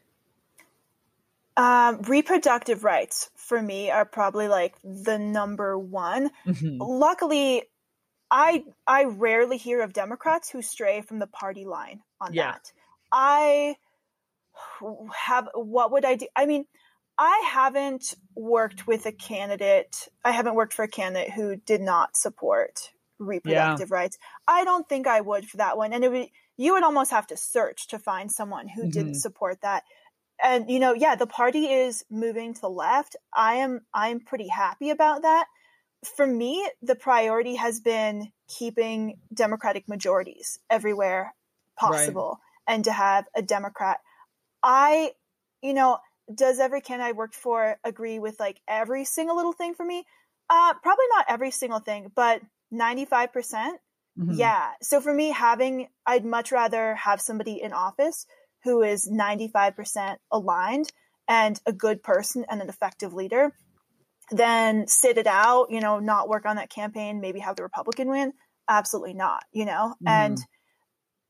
Um, reproductive rights for me are probably like the number one. Mm-hmm. Luckily, I I rarely hear of Democrats who stray from the party line on yeah. that. I have what would I do? I mean, I haven't worked with a candidate. I haven't worked for a candidate who did not support reproductive yeah. rights. I don't think I would for that one. And it would you would almost have to search to find someone who mm-hmm. didn't support that. And you know, yeah, the party is moving to the left. I am I'm pretty happy about that. For me, the priority has been keeping democratic majorities everywhere possible right. and to have a democrat. I you know, does every candidate I worked for agree with like every single little thing for me? Uh, probably not every single thing, but 95%. Percent mm hmm Yeah. So for me, having, I'd much rather have somebody in office who is 95% aligned and a good person and an effective leader than sit it out, you know, not work on that campaign, maybe have the Republican win. Absolutely not, you know? mm And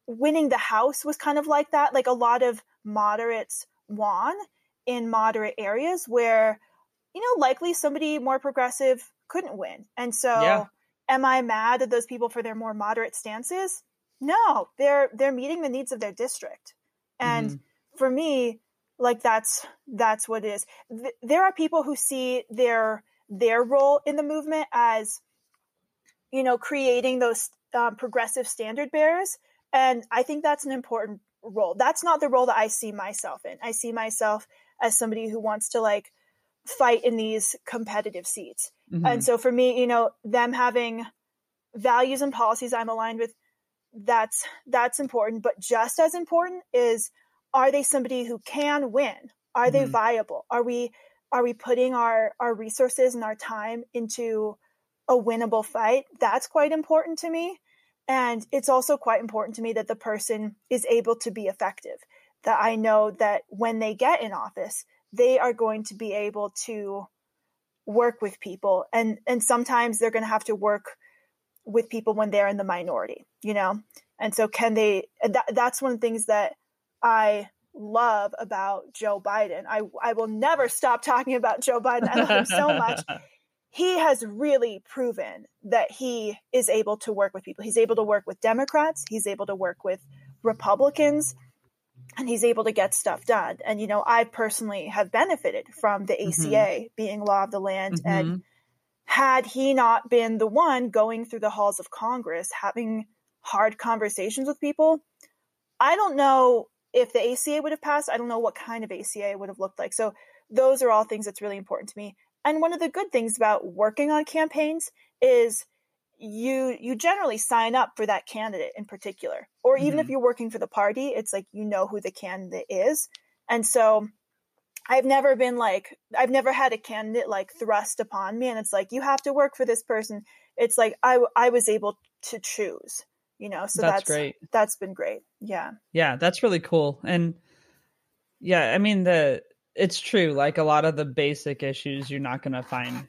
winning the House was kind of like that. Like a lot of moderates won in moderate areas where, you know, likely somebody more progressive couldn't win. And so yeah. Am I mad at those people for their more moderate stances? No, they're they're meeting the needs of their district. And mm-hmm. for me, like that's that's what it is. Th- there are people who see their their role in the movement as you know creating those um, progressive standard bearers and i think that's an important role that's not the role that i see myself in i see myself as somebody who wants to like fight in these competitive seats. Mm-hmm. And so for me, you know, them having values and policies I'm aligned with, that's that's important. But just as important is are they somebody who can win? Are mm-hmm. they viable? Are we are we putting our our resources and our time into a winnable fight? That's quite important to me. And it's also quite important to me that the person is able to be effective that I know that when they get in office, they are going to be able to work with people and and sometimes they're going to have to work with people when they're in the minority you know? And so can they that, that's one of the things that i love about joe biden. I i will never stop talking about joe biden. I love him so much. He has really proven that he is able to work with people. He's able to work with democrats. He's able to work with republicans and he's able to get stuff done. And, you know, I personally have benefited from the ACA mm-hmm. being law of the land. Mm-hmm. And had he not been the one going through the halls of Congress, having hard conversations with people, I don't know if the ACA would have passed. I don't know what kind of ACA would have looked like. So those are all things that's really important to me. And one of the good things about working on campaigns is you you generally sign up for that candidate in particular or even mm-hmm. if you're working for the party it's like you know who the candidate is. And so i've never been like i've never had a candidate like thrust upon me and it's like you have to work for this person. It's like i i was able to choose you know so that's, that's great. that's been great. Yeah. Yeah that's really cool. And yeah i mean the it's true like a lot of the basic issues you're not going to find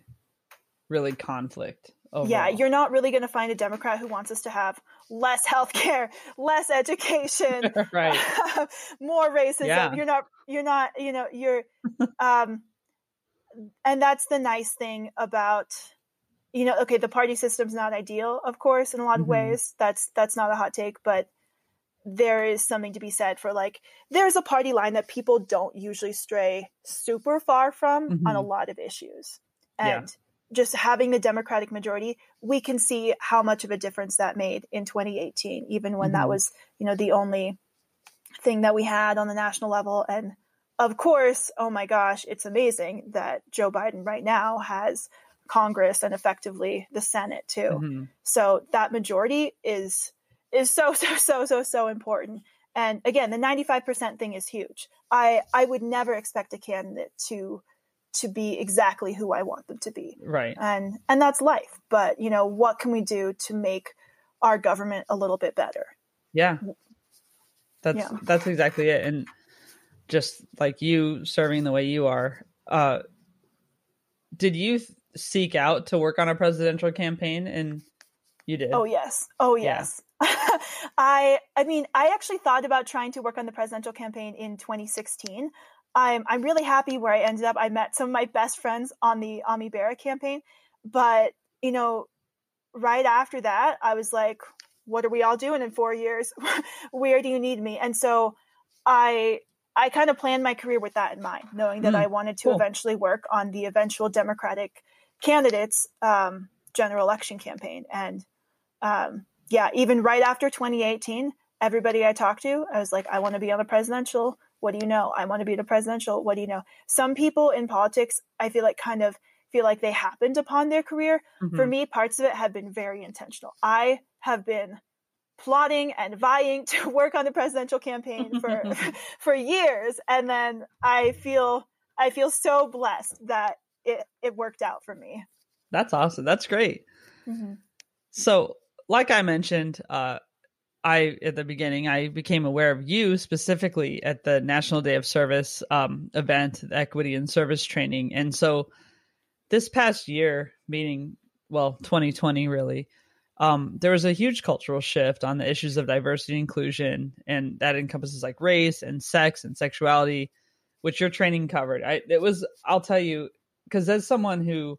really conflict Overall. Yeah, you're not really going to find a Democrat who wants us to have less health care, less education, right. more racism. Yeah. You're not, you're not, you know, you're, um, and that's the nice thing about, you know, okay, the party system's not ideal, of course, in a lot mm-hmm. of ways. That's, that's not a hot take, but there is something to be said for like, there's a party line that people don't usually stray super far from mm-hmm. on a mm-hmm. lot of issues. And, yeah just having the Democratic majority, we can see how much of a difference that made in 2018, even when mm-hmm. that was, you know, the only thing that we had on the national level. And of course, oh my gosh, it's amazing that Joe Biden right now has Congress and effectively the Senate too. Mm-hmm. So that majority is is so so so so so important. And again, the 95% thing is huge. I I would never expect a candidate to to be exactly who I want them to be. Right. And and that's life. But, you know, what can we do to make our government a little bit better? Yeah. That's yeah. that's exactly it. And just like you serving the way you are, uh did you seek out to work on a presidential campaign and you did? Oh yes. Oh yes. Yeah. I I mean, I actually thought about trying to work on the presidential campaign in 2016. I'm I'm really happy where I ended up. I met some of my best friends on the Ami Bera campaign, but you know, right after that, I was like, what are we all doing in 4 years? where do you need me? And so I I kind of planned my career with that in mind, knowing that mm, I wanted to cool. eventually work on the eventual Democratic candidates um, general election campaign. And um, yeah, even right after 2018, everybody I talked to, I was like, I want to be on the presidential. What do you know? I want to be the presidential. What do you know? Some people in politics, I feel like kind of feel like they happened upon their career. Mm-hmm. For me, parts of it have been very intentional. I have been plotting and vying to work on the presidential campaign for for years and then I feel I feel so blessed that it it worked out for me. That's awesome. That's great. Mm-hmm. So, like I mentioned, uh, I at the beginning I became aware of you specifically at the National Day of Service um, event, the Equity and Service Training, and so this past year, meaning well, 2020 really, um, there was a huge cultural shift on the issues of diversity and inclusion, and that encompasses like race and sex and sexuality, which your training covered. I it was I'll tell you because as someone who,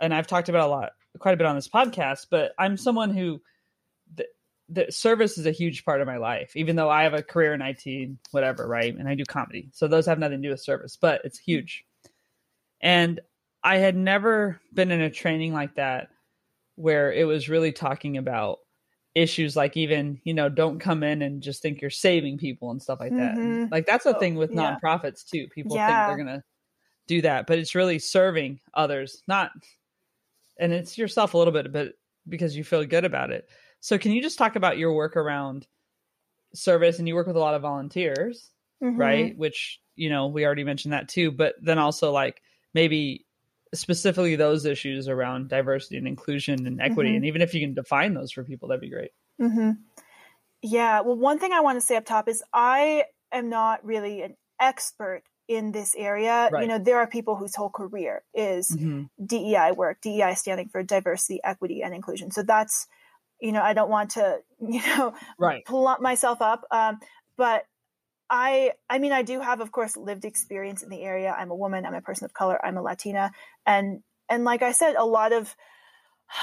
and I've talked about a lot, quite a bit on this podcast, but I'm someone who. The, service is a huge part of my life, even though I have a career in IT, whatever, right? And I do comedy. So those have nothing to do with service, but it's huge. And I had never been in a training like that where it was really talking about issues like even you know don't come in and just think you're saving people and stuff like that mm-hmm. like that's a thing with yeah. nonprofits too people yeah. think they're gonna do that but it's really serving others not and it's yourself a little bit but because you feel good about it so can you just talk about your work around service and you work with a lot of volunteers mm-hmm. right which you know we already mentioned that too but then also like maybe specifically those issues around diversity and inclusion and equity. Mm-hmm. And even if you can define those for people, that'd be great. Mm-hmm. Yeah. Well, one thing I want to say up top is I am not really an expert in this area. Right. You know, there are people whose whole career is mm-hmm. DEI work, DEI standing for diversity, equity, and inclusion. So that's, you know, I don't want to, you know, right. plump myself up. Um, but I I mean I do have of course lived experience in the area. I'm a woman, I'm a person of color, I'm a Latina and and like I said a lot of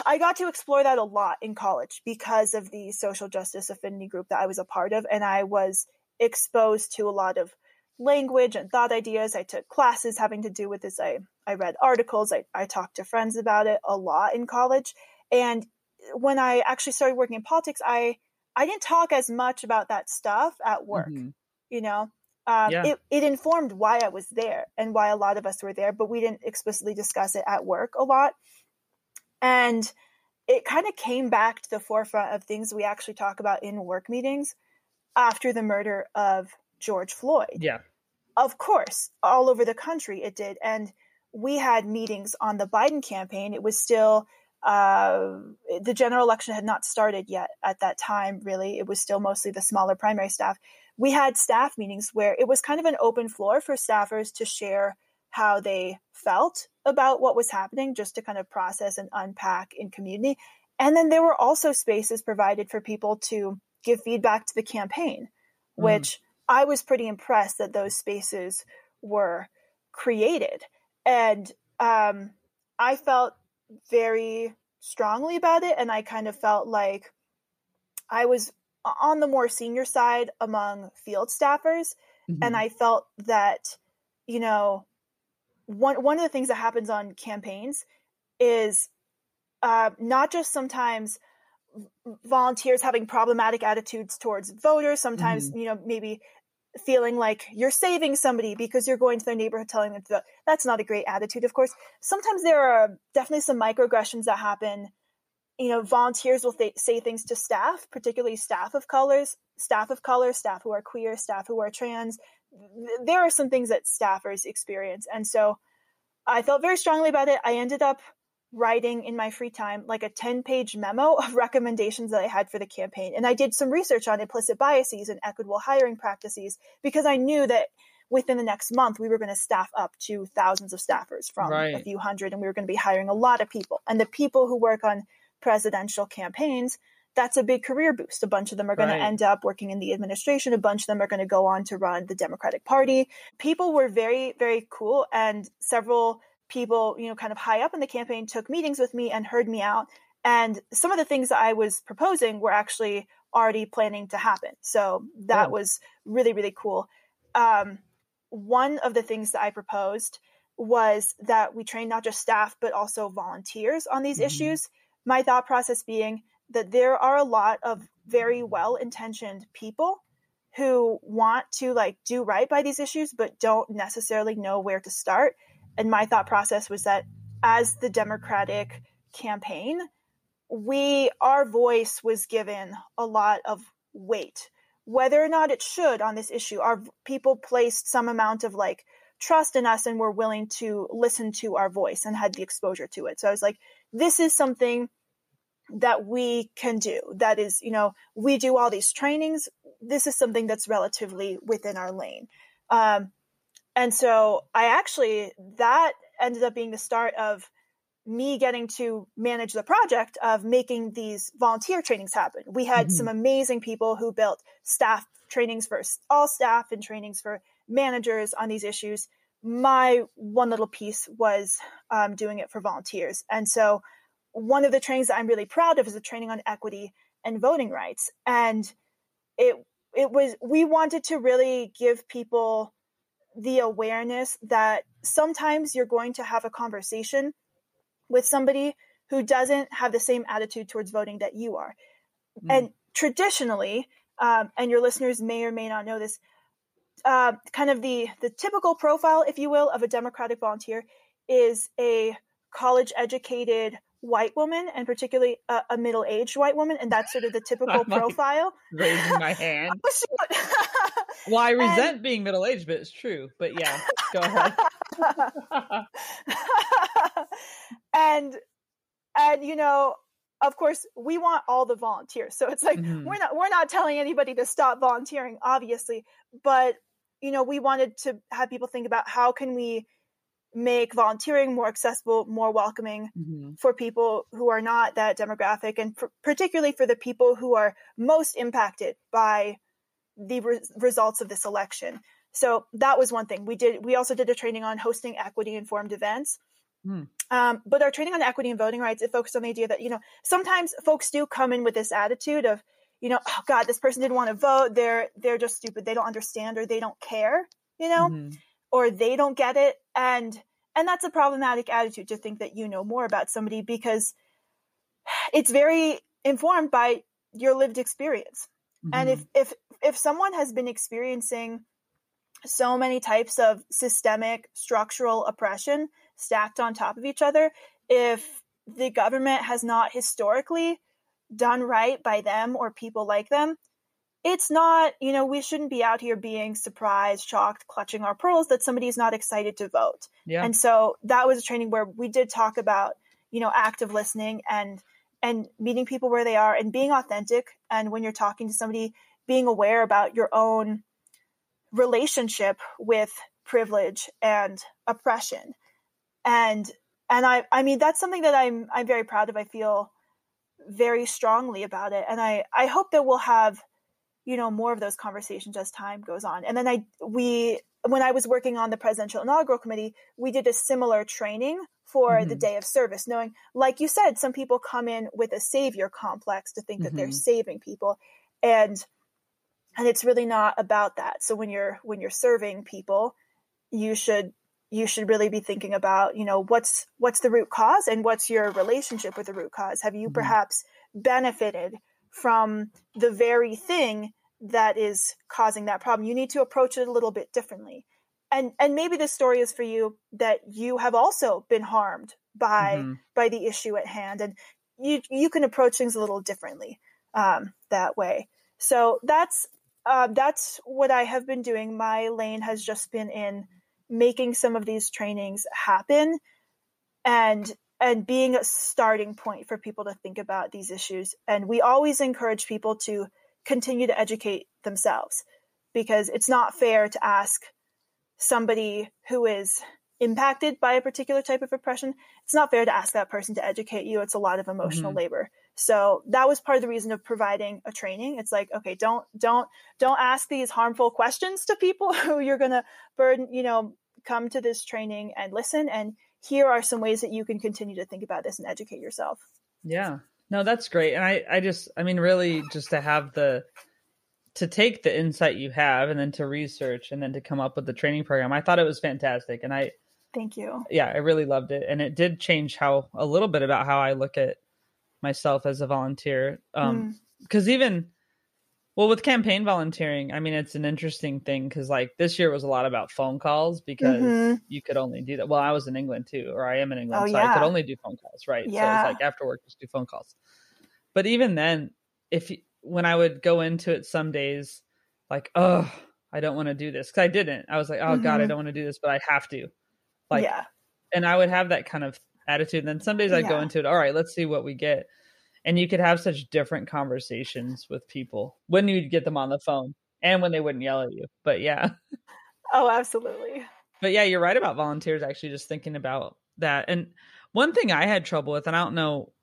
I got to explore that a lot in college because of the social justice affinity group that I was a part of and I was exposed to a lot of language and thought ideas. I took classes having to do with this. I I read articles, I I talked to friends about it a lot in college and when I actually started working in politics, I I didn't talk as much about that stuff at work. Mm-hmm. you know? Um, yeah. it, it informed why i was there and why a lot of us were there but we didn't explicitly discuss it at work a lot. And it kind of came back to the forefront of things we actually talk about in work meetings after the murder of george floyd. Yeah. Of course all over the country it did and we had meetings on the biden campaign. It was still uh, the general election had not started yet at that time really it was still mostly the smaller primary staff we had staff meetings where it was kind of an open floor for staffers to share how they felt about what was happening, just to kind of process and unpack in community. And then there were also spaces provided for people to give feedback to the campaign, mm. which I was pretty impressed that those spaces were created. And um, I felt very strongly about it. And I kind of felt like I was on the more senior side among field staffers. Mm-hmm. And I felt that, you know, one one of the things that happens on campaigns is uh, not just sometimes volunteers having problematic attitudes towards voters. Sometimes, mm-hmm. you know, maybe feeling like you're saving somebody because you're going to their neighborhood telling them to. That's not a great attitude, of course. Sometimes there are definitely some microaggressions that happen you know, volunteers will th- say things to staff, particularly staff of colors, staff of color, staff who are queer, staff who are trans. There are some things that staffers experience. And so I felt very strongly about it. I ended up writing in my free time like a 10 page memo of recommendations that I had for the campaign. And I did some research on implicit biases and equitable hiring practices because I knew that within the next month we were going to staff up to thousands of staffers from right. a few hundred and we were going to be hiring a lot of people and the people who work on presidential campaigns that's a big career boost. A bunch of them are going right. to end up working in the administration. A bunch of them are going to go on to run the Democratic Party. People were very, very cool. And several people, you know, kind of high up in the campaign took meetings with me and heard me out. And some of the things that I was proposing were actually already planning to happen. So that oh. was really, really cool. Um, one of the things that I proposed was that we train not just staff, but also volunteers on these mm-hmm. issues. My thought process being that there are a lot of very well intentioned people who want to like do right by these issues but don't necessarily know where to start and my thought process was that as the democratic campaign we our voice was given a lot of weight whether or not it should on this issue our people placed some amount of like trust in us and were willing to listen to our voice and had the exposure to it so i was like this is something that we can do. That is, you know, we do all these trainings. This is something that's relatively within our lane. Um, and so I actually, that ended up being the start of me getting to manage the project of making these volunteer trainings happen. We had mm-hmm. some amazing people who built staff trainings for all staff and trainings for managers on these issues. My one little piece was um, doing it for volunteers. And so one of the trainings that I'm really proud of is a training on equity and voting rights. And it it was we wanted to really give people the awareness that sometimes you're going to have a conversation with somebody who doesn't have the same attitude towards voting that you are. Mm. And traditionally, um, and your listeners may or may not know this, uh, kind of the the typical profile, if you will, of a Democratic volunteer is a college educated white woman and particularly a, a middle-aged white woman and that's sort of the typical profile. raising my hand. oh, well i resent and, being middle-aged but it's true but yeah go ahead. And and you know of course we want all the volunteers so it's like mm-hmm. we're not we're not telling anybody to stop volunteering obviously but you know we wanted to have people think about how can we make volunteering more accessible, more welcoming mm-hmm. for people who are not that demographic, and for, particularly for the people who are most impacted by the re- results of this election. So that was one thing we did. We also did a training on hosting equity informed events. Mm. Um, but our training on equity and voting rights, it focused on the idea that, you know, sometimes folks do come in with this attitude of, you know, oh God, this person didn't want to vote. They're, they're just stupid. They don't understand or they don't care, you know? Mm-hmm or they don't get it and and that's a problematic attitude to think that you know more about somebody because it's very informed by your lived experience mm-hmm. and if if if someone has been experiencing so many types of systemic structural oppression stacked on top of each other if the government has not historically done right by them or people like them it's not, you know, we shouldn't be out here being surprised, shocked, clutching our pearls that somebody's not excited to vote. Yeah. And so that was a training where we did talk about, you know, active listening and and meeting people where they are and being authentic and when you're talking to somebody being aware about your own relationship with privilege and oppression. And and I I mean that's something that I'm I'm very proud of. I feel very strongly about it and I I hope that we'll have you know more of those conversations as time goes on and then i we when i was working on the presidential inaugural committee we did a similar training for mm-hmm. the day of service knowing like you said some people come in with a savior complex to think mm-hmm. that they're mm-hmm. saving people and and it's really not about that so when you're when you're serving people you should you should really be thinking about you know what's what's the root cause and what's your relationship with the root cause have you mm-hmm. perhaps benefited from the very thing that is causing that problem. You need to approach it a little bit differently. And and maybe this story is for you that you have also been harmed by mm-hmm. by the issue at hand, and you you can approach things a little differently um, that way. So that's uh, that's what I have been doing. My lane has just been in making some of these trainings happen, and and being a starting point for people to think about these issues. And we always encourage people to continue to educate themselves because it's not fair to ask somebody who is impacted by a particular type of oppression, it's not fair to ask that person to educate you. It's a lot of emotional mm-hmm. labor. So that was part of the reason of providing a training. It's like, okay, don't, don't, don't ask these harmful questions to people who you're going to burden, you know, come to this training and listen. And here are some ways that you can continue to think about this and educate yourself. Yeah. No, that's great. And I, I just, I mean, really just to have the, to take the insight you have and then to research and then to come up with the training program. I thought it was fantastic. And I, thank you. Yeah, I really loved it. And it did change how, a little bit about how I look at myself as a volunteer. Um, mm. cause even, well, with campaign volunteering, I mean, it's an interesting thing because, like, this year was a lot about phone calls because mm-hmm. you could only do that. Well, I was in England too, or I am in England, oh, so yeah. I could only do phone calls, right? Yeah. So it's like after work, just do phone calls. But even then, if you, when I would go into it some days, like, oh, I don't want to do this because I didn't. I was like, oh mm-hmm. god, I mm-hmm. don't want to do this, but I have to. Like, yeah. And I would have that kind of attitude. And then some days I'd yeah. go into it. All right, let's see what we get and you could have such different conversations with people when you'd get them on the phone and when they wouldn't yell at you. But yeah. Oh, absolutely. But yeah, you're right about volunteers actually just thinking about that. And one thing I had trouble with, and I don't know,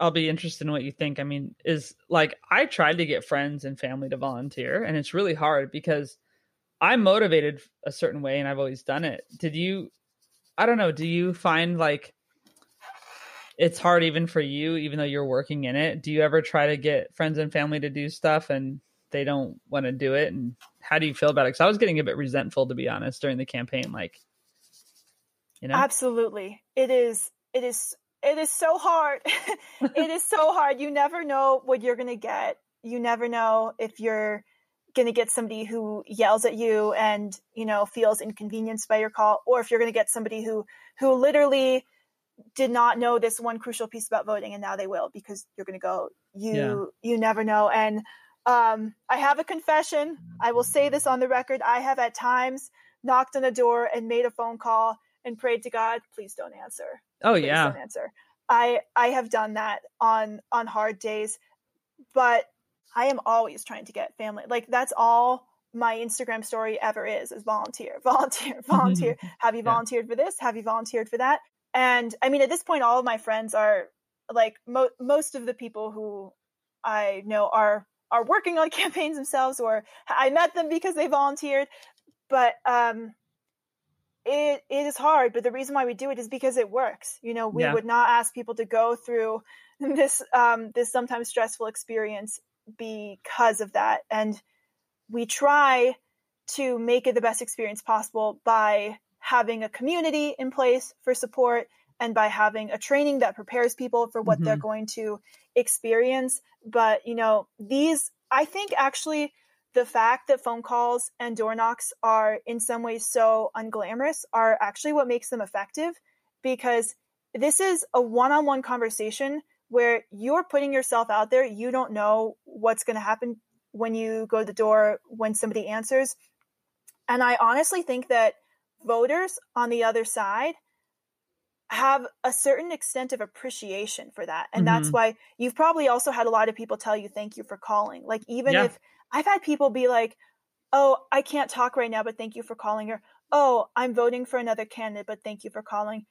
I'll be interested in what you think. I mean, is like I tried to get friends and family to volunteer, and it's really hard because I'm motivated a certain way and I've always done it. Did you, I don't know, do you find like, it's hard even for you, even though you're working in it. Do you ever try to get friends and family to do stuff and they don't want to do it? And how do you feel about it? Because I was getting a bit resentful, to be honest, during the campaign. Like, you know, absolutely, it is. It is. It is so hard. it is so hard. You never know what you're going to get. You never know if you're going to get somebody who yells at you and you know feels inconvenienced by your call or if you're going to get somebody who who literally did not know this one crucial piece about voting and now they will because you're going to go you yeah. you never know and um, i have a confession i will say this on the record i have at times knocked on a door and made a phone call and prayed to god please don't answer oh please yeah don't answer i i have done that on on hard days but i am always trying to get family like that's all my Instagram story ever is is volunteer, volunteer, volunteer. Have you volunteered yeah. for this? Have you volunteered for that? And I mean, at this point, all of my friends are like mo- most of the people who I know are are working on campaigns themselves, or I met them because they volunteered. But um, it it is hard. But the reason why we do it is because it works. You know, we yeah. would not ask people to go through this um, this sometimes stressful experience because of that, and we try to make it the best experience possible by having a community in place for support and by having a training that prepares people for what mm-hmm. they're going to experience. But, you know, these, I think actually the fact that phone calls and door knocks are in some ways so unglamorous are actually what makes them effective because this is a one on one conversation where you're putting yourself out there. You don't know what's going to happen when you go to the door, when somebody answers. And I honestly think that voters on the other side have a certain extent of appreciation for that. And mm-hmm. that's why you've probably also had a lot of people tell you thank you for calling. Like even yeah. if I've had people be like, "Oh, I can't talk right now, but thank you for calling," or "Oh, I'm voting for another candidate, but thank you for calling."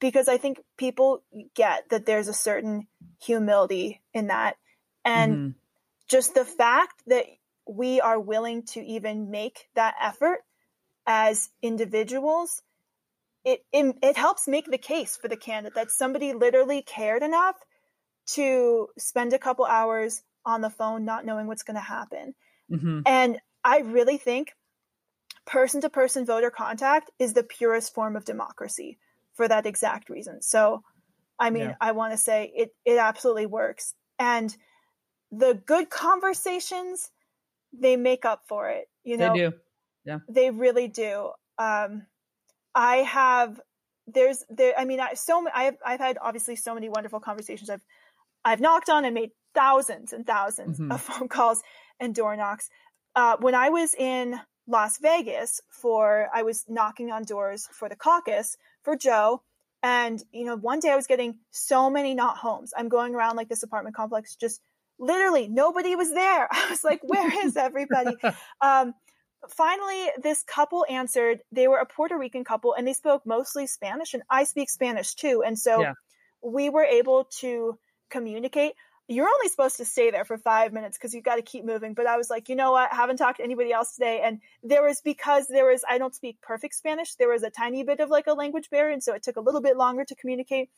Because I think people get that there's a certain humility in that. And mm-hmm. just the fact that we are willing to even make that effort as individuals, it, it, it helps make the case for the candidate that somebody literally cared enough to spend a couple hours on the phone not knowing what's going to happen. Mm-hmm. And I really think person to person voter contact is the purest form of democracy for that exact reason. So, I mean, yeah. I want to say it, it absolutely works. And the good conversations, they make up for it. You know, they do. Yeah. They really do. Um, I have there's there I mean I so I've I've had obviously so many wonderful conversations. I've I've knocked on and made thousands and 1000s mm-hmm. of phone calls and door knocks. Uh, when I was in Las Vegas for I was knocking on doors for the caucus for Joe. And you know, one day I was getting so many not homes. I'm going around like this apartment complex, just literally nobody was there. I was like, where is everybody? um, finally, this couple answered. They were a Puerto Rican couple and they spoke mostly Spanish, and I speak Spanish too. And so Yeah. we were able to communicate. You're only supposed to stay there for five minutes because you've got to keep moving. But I was like, you know what? I haven't talked to anybody else today. And there was, because there was, I don't speak perfect Spanish, there was a tiny bit of like a language barrier. And so it took a little bit longer to communicate.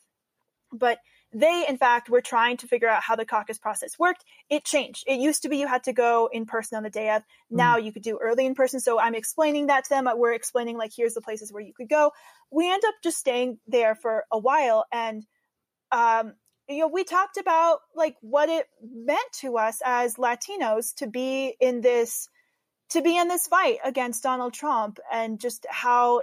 But they, in fact, were trying to figure out how the caucus process worked. It changed. It used to be you had to go in person on the day of. Now you could do early in person. So I'm explaining that to them. We're explaining, like, here's the places where you could go. We end up just staying there for a while. And, um, you know, we talked about like what it meant to us as Latinos to be in this, to be in this fight against Donald Trump and just how,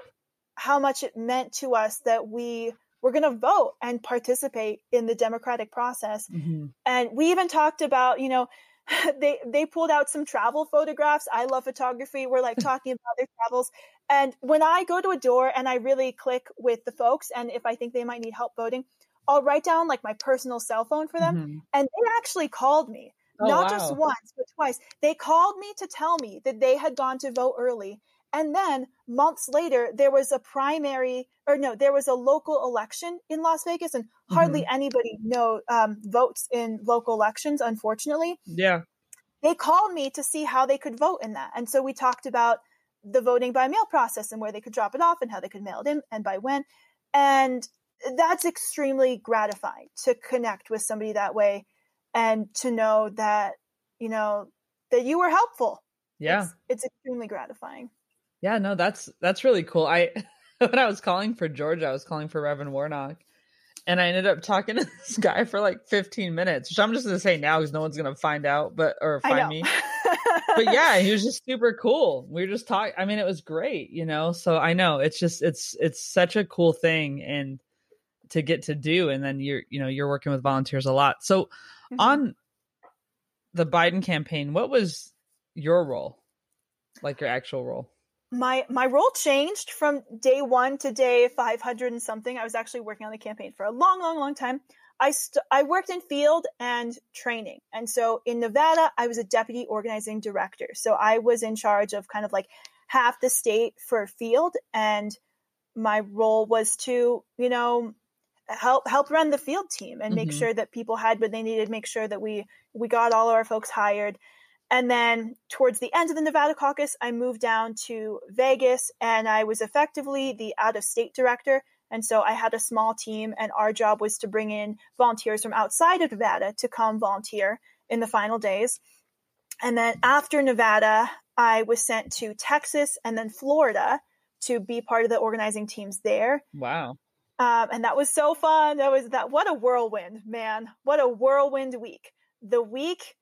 how much it meant to us that we were going to vote and participate in the democratic process. Mhm. And we even talked about, you know, they they pulled out some travel photographs. I love photography. We're like talking about their travels. And when I go to a door and I really click with the folks and if I think they might need help voting, I'll write down like my personal cell phone for them. Mhm. And they actually called me. Oh, not just once, but twice. They called me to tell me that they had gone to vote early. And then months later, there was a primary, or no, there was a local election in Las Vegas, and hardly Mm-hmm. anybody know um, votes in local elections. Unfortunately, Yeah. they called me to see how they could vote in that, and so we talked about the voting by mail process and where they could drop it off and how they could mail it in and by when, and that's extremely gratifying to connect with somebody that way and to know that you know that you were helpful Yeah. it's, it's extremely gratifying Yeah, no, that's that's really cool. I when I was calling for Georgia, I was calling for Reverend Warnock, and I ended up talking to this guy for like 15 minutes, which I'm just gonna say now because no one's gonna find out, but or find me. But yeah, he was just super cool. We were just talking. I mean, it was great, you know. So I know it's just it's it's such a cool thing and to get to do, and then you're you know you're working with volunteers a lot. So Mhm. on the Biden campaign, what was your role, like your actual role? My my role changed from day one to day 500 and something. I was actually working on the campaign for a long long long time. I st- i worked in field and training. And so in nevada i was a deputy organizing director. So i was in charge of kind of like half the state for field and my role was to you know help help run the field team and make Mhm. sure that people had what they needed make sure that we we got all our folks hired and then towards the end of the Nevada caucus, I moved down to Vegas and I was effectively the out of state director. And so I had a small team, and our job was to bring in volunteers from outside of Nevada to come volunteer in the final days. And then after Nevada, I was sent to Texas and then Florida to be part of the organizing teams there. Wow. Um, and that was so fun. That was that. What a whirlwind, man! What a whirlwind week. The week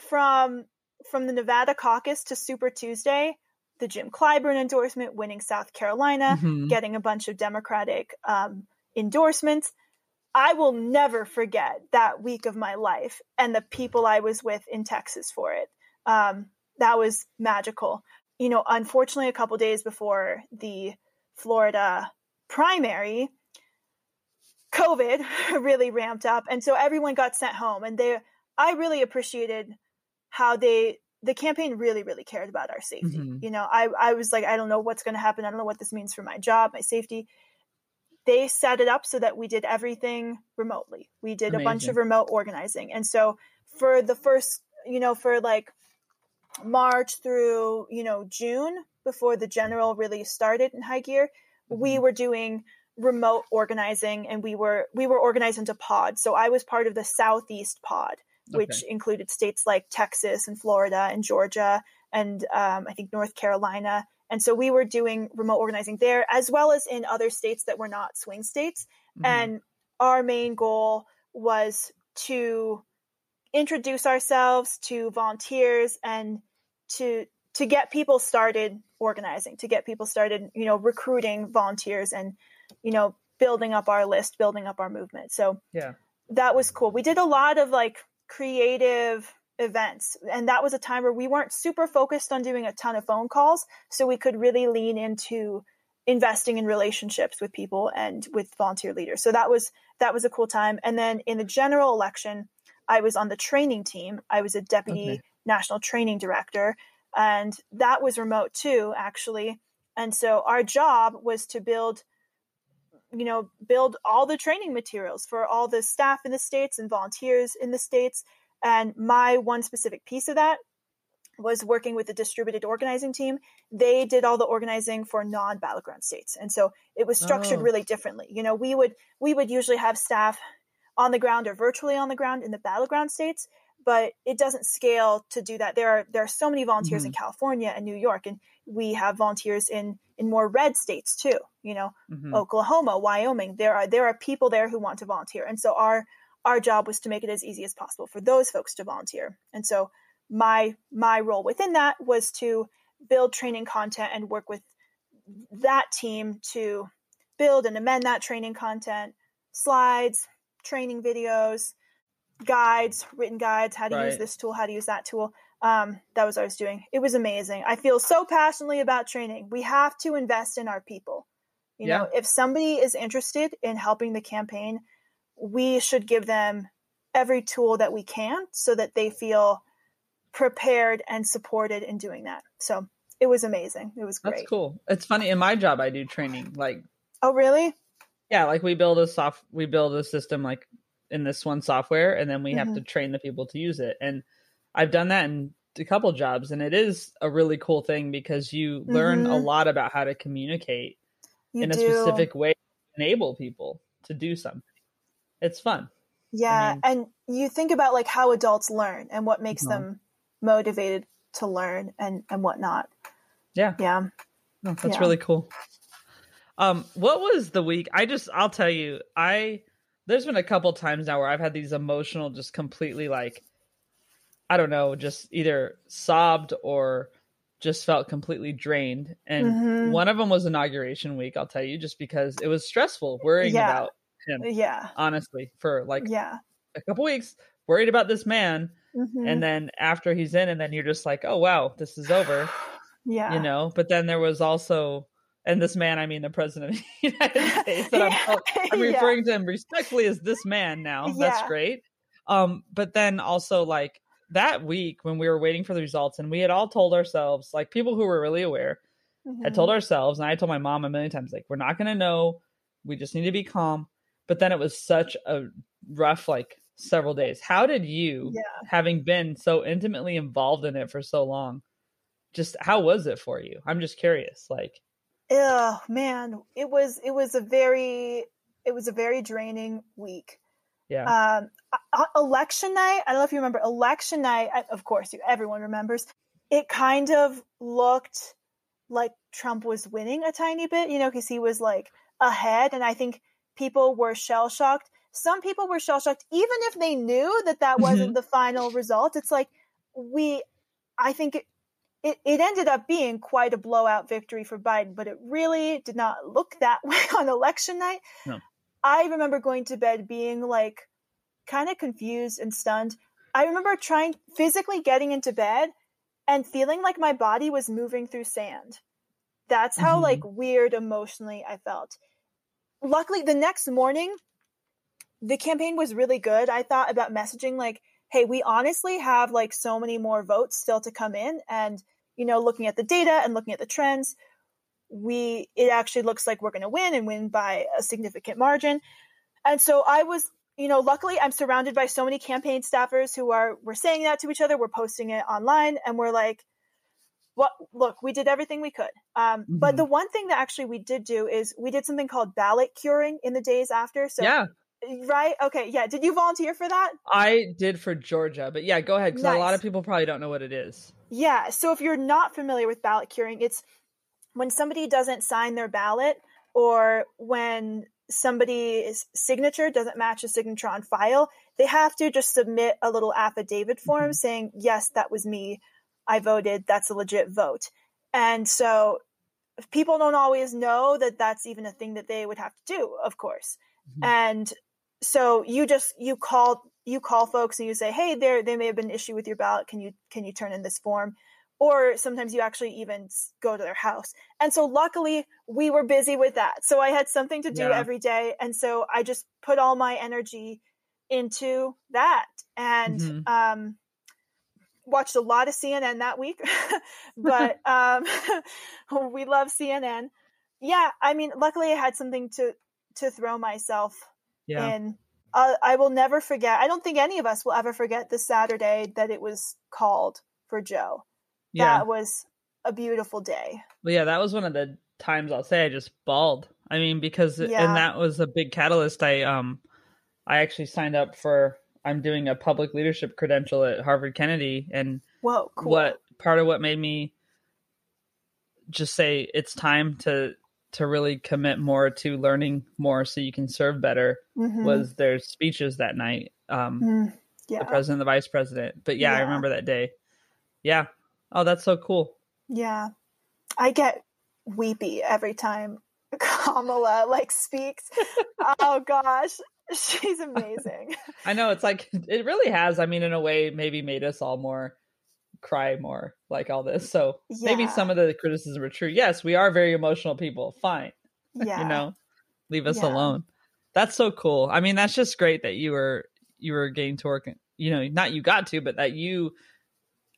from from the Nevada caucus to Super Tuesday, the Jim Clyburn endorsement, winning South Carolina, Mhm. getting a bunch of Democratic um, endorsements. I will never forget that week of my life and the people I was with in Texas for it. Um, that was magical. You know, unfortunately, a couple days before the Florida primary, COVID really ramped up, and so everyone got sent home. And they, I really appreciated how they, the campaign really, really cared about our safety. Mhm. You know, I, I was like, I don't know what's going to happen. I don't know what this means for my job, my safety. They set it up so that we did everything remotely. We did a bunch of remote organizing, and so for the first, you know, for like March through, you know, June before the general really started in high gear, we Mhm. were doing remote organizing and we were we were organized into pods. So I was part of the Southeast pod, which included states like Texas and Florida and Georgia and um, I think North Carolina. And so we were doing remote organizing there as well as in other states that were not swing states. Mhm. And our main goal was to introduce ourselves to volunteers and to to get people started organizing, to get people started, you know, recruiting volunteers and, you know, building up our list, building up our movement. So Yeah. that was cool. We did a lot of like creative events and that was a time where we weren't super focused on doing a ton of phone calls so we could really lean into investing in relationships with people and with volunteer leaders so that was that was a cool time and then in the general election i was on the training team i was a deputy Okay. national training director and that was remote too, actually. And so our job was to build, you know, build all the training materials for all the staff in the states and volunteers in the states. And my one specific piece of that was working with the distributed organizing team. They did all the organizing for non-battleground states. And so it was structured Oh. really differently. You know, we would we would usually have staff on the ground or virtually on the ground in the battleground states, but it doesn't scale to do that. There are there are so many volunteers in mm-hmm. California and New York and we have volunteers in in more red states too, you know, Mhm. Oklahoma, Wyoming. There are there are people there who want to volunteer. And so our our job was to make it as easy as possible for those folks to volunteer. And so my my role within that was to build training content and work with that team to build and amend that training content, slides, training videos, guides, written guides, how to use this tool, how to use that tool. Um, that was what I was doing. It was amazing. I feel so passionately about training. We have to invest in our people. You know, if somebody is interested in helping the campaign, we should give them every tool that we can so that they feel prepared and supported in doing that. So it was amazing. It was great. That's cool. It's funny. In my job, I do training. Like, Oh, really? yeah, like we build a soft, we build a system like in this one software, and then we have Mhm. to train the people to use it. And I've done that in a couple jobs, and it is a really cool thing because you learn a Mhm. lot about how to communicate You in a specific way, enable people to do something. It's fun. Yeah, mean- and you think about like how adults learn and what makes Mhm. them motivated to learn and and whatnot. Yeah. Yeah. No, that's Yeah. really cool. Um, what was the week? I just, I'll tell you, I there's been a couple times now where I've had these emotional, just completely like, I don't know, just either sobbed or just felt completely drained. And Mhm. one of them was inauguration week. I'll tell you, just because it was stressful, worrying Yeah. about him. Yeah. Honestly, for like Yeah. a couple weeks, worried about this man, Mhm. and then after he's in, and then you're just like, oh wow, this is over yeah. you know but then there was also and this man i mean the president of the united states that i'm, I'm Yeah. referring to him respectfully as this man now that's great um but then also like that week when we were waiting for the results and we had all told ourselves like people who were really aware had Mhm. told ourselves and i told my mom a million times like we're not going to know we just need to be calm but then it was such a rough like several days how did you Yeah. having been so intimately involved in it for so long just how was it for you i'm just curious like Oh man, it was it was a very it was a very draining week. Yeah Um, election night. I don't know if you remember election night. Of course, you, everyone remembers. It kind of looked like Trump was winning a tiny bit, you know, because he was like ahead, and I think people were shell shocked. Some people were shell shocked, even if they knew that that wasn't the final result. It's like we, I think it, it, it ended up being quite a blowout victory for Biden, but it really did not look that way on election night. No. I remember going to bed being like kind of confused and stunned. I remember trying physically getting into bed and feeling like my body was moving through sand. That's how Mhm. like weird emotionally I felt. Luckily, the next morning, the campaign was really good. I thought about messaging like, hey, we honestly have like so many more votes still to come in. And, you know, looking at the data and looking at the trends, we, it actually looks like we're going to win and win by a significant margin. And so I was, you know, luckily I'm surrounded by so many campaign staffers who are, we're saying that to each other. We're posting it online and we're like, what, look, we did everything we could. Um, but Mhm. the one thing that actually we did do is we did something called ballot curing in the days after. So, yeah right. Okay. Yeah. Did you volunteer for that? i did for georgia but yeah go ahead because a lot of people probably don't know what it is Yeah. So if you're not familiar with ballot curing, it's when somebody doesn't sign their ballot or when somebody's signature doesn't match a signature on file, they have to just submit a little affidavit form Mhm. saying, yes, that was me. I voted. That's a legit vote. And so people don't always know that that's even a thing that they would have to do, of course. Mhm. And so you just you call you call folks and you say, "Hey, there they may have been an issue with your ballot. Can you can you turn in this form?" Or sometimes you actually even go to their house. And so luckily we were busy with that. So I had something to do Yeah. every day, and so I just put all my energy into that. And Mhm. um, watched a lot of CNN that week, but um, we love CNN. Yeah, I mean, luckily I had something to to throw myself yeah. in. Uh, I will never forget. I don't think any of us will ever forget the Saturday that it was called for Joe. Yeah. That was a beautiful day. Well, yeah, that was one of the times I'll say I just bawled. I mean, because yeah. and that was a big catalyst. I um, I actually signed up for. I'm doing a public leadership credential at Harvard Kennedy, and whoa, cool. what part of what made me just say it's time to to really commit more to learning more so you can serve better mm-hmm. was their speeches that night. Um, mm, yeah. the president, the vice president. But yeah, yeah, I remember that day. Yeah. Oh, that's so cool. Yeah. I get weepy every time Kamala like speaks. oh gosh, she's amazing. I know it's like it really has. I mean, in a way, maybe made us all more cry more like all this. So yeah. maybe some of the criticism are true. Yes, we are very emotional people. Fine. Yeah. you know, leave us yeah. alone. That's so cool. I mean, that's just great that you were you were getting to work. You know, not you got to, but that you.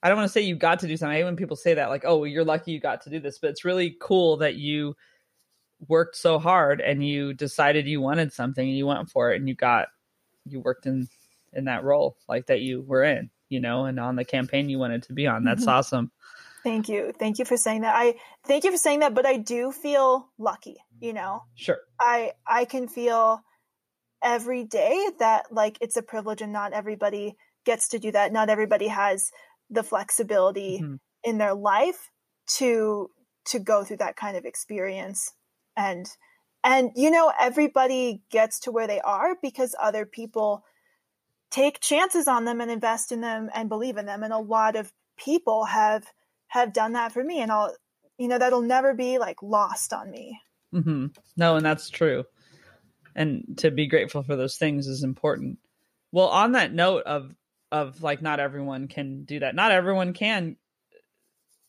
I don't want to say you got to do something. I hate when people say that, like, "Oh, you're lucky you got to do this," but it's really cool that you worked so hard and you decided you wanted something and you went for it and you got you worked in in that role like that you were in you know, and on the campaign you wanted to be on. That's mm-hmm. awesome. Thank you. Thank you for saying that. I thank you for saying that, but I do feel lucky, you know. Sure. I I can feel every day that like it's a privilege and not everybody gets to do that. Not everybody has the flexibility mm-hmm. in their life to to go through that kind of experience and and you know everybody gets to where they are because other people take chances on them and invest in them and believe in them. And a lot of people have have done that for me, and I'll you know that'll never be like lost on me. Mm-hmm. No, and that's true. And to be grateful for those things is important. Well, on that note of of like not everyone can do that. Not everyone can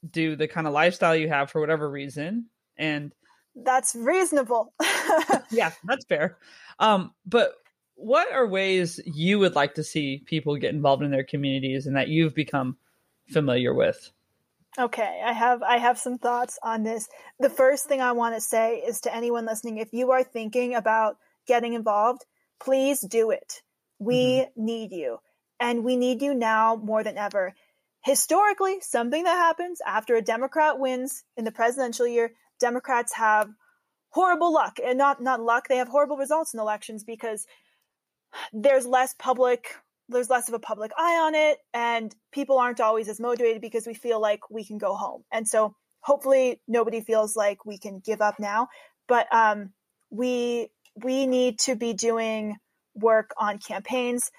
do the kind of lifestyle you have for whatever reason. And that's reasonable. yeah, that's fair. Um, but what are ways you would like to see people get involved in their communities and that you've become familiar with? Okay, I have I have some thoughts on this. The first thing I want to say is to anyone listening, if you are thinking about getting involved, please do it. We mm-hmm. need you. And we need you now more than ever. Historically, something that happens after a Democrat wins in the presidential year, Democrats have horrible luck and not not luck, they have horrible results in elections because there's less public there's less of a public eye on it and people aren't always as motivated because we feel like we can go home and so hopefully nobody feels like we can give up now but um, we we need to be doing work on campaigns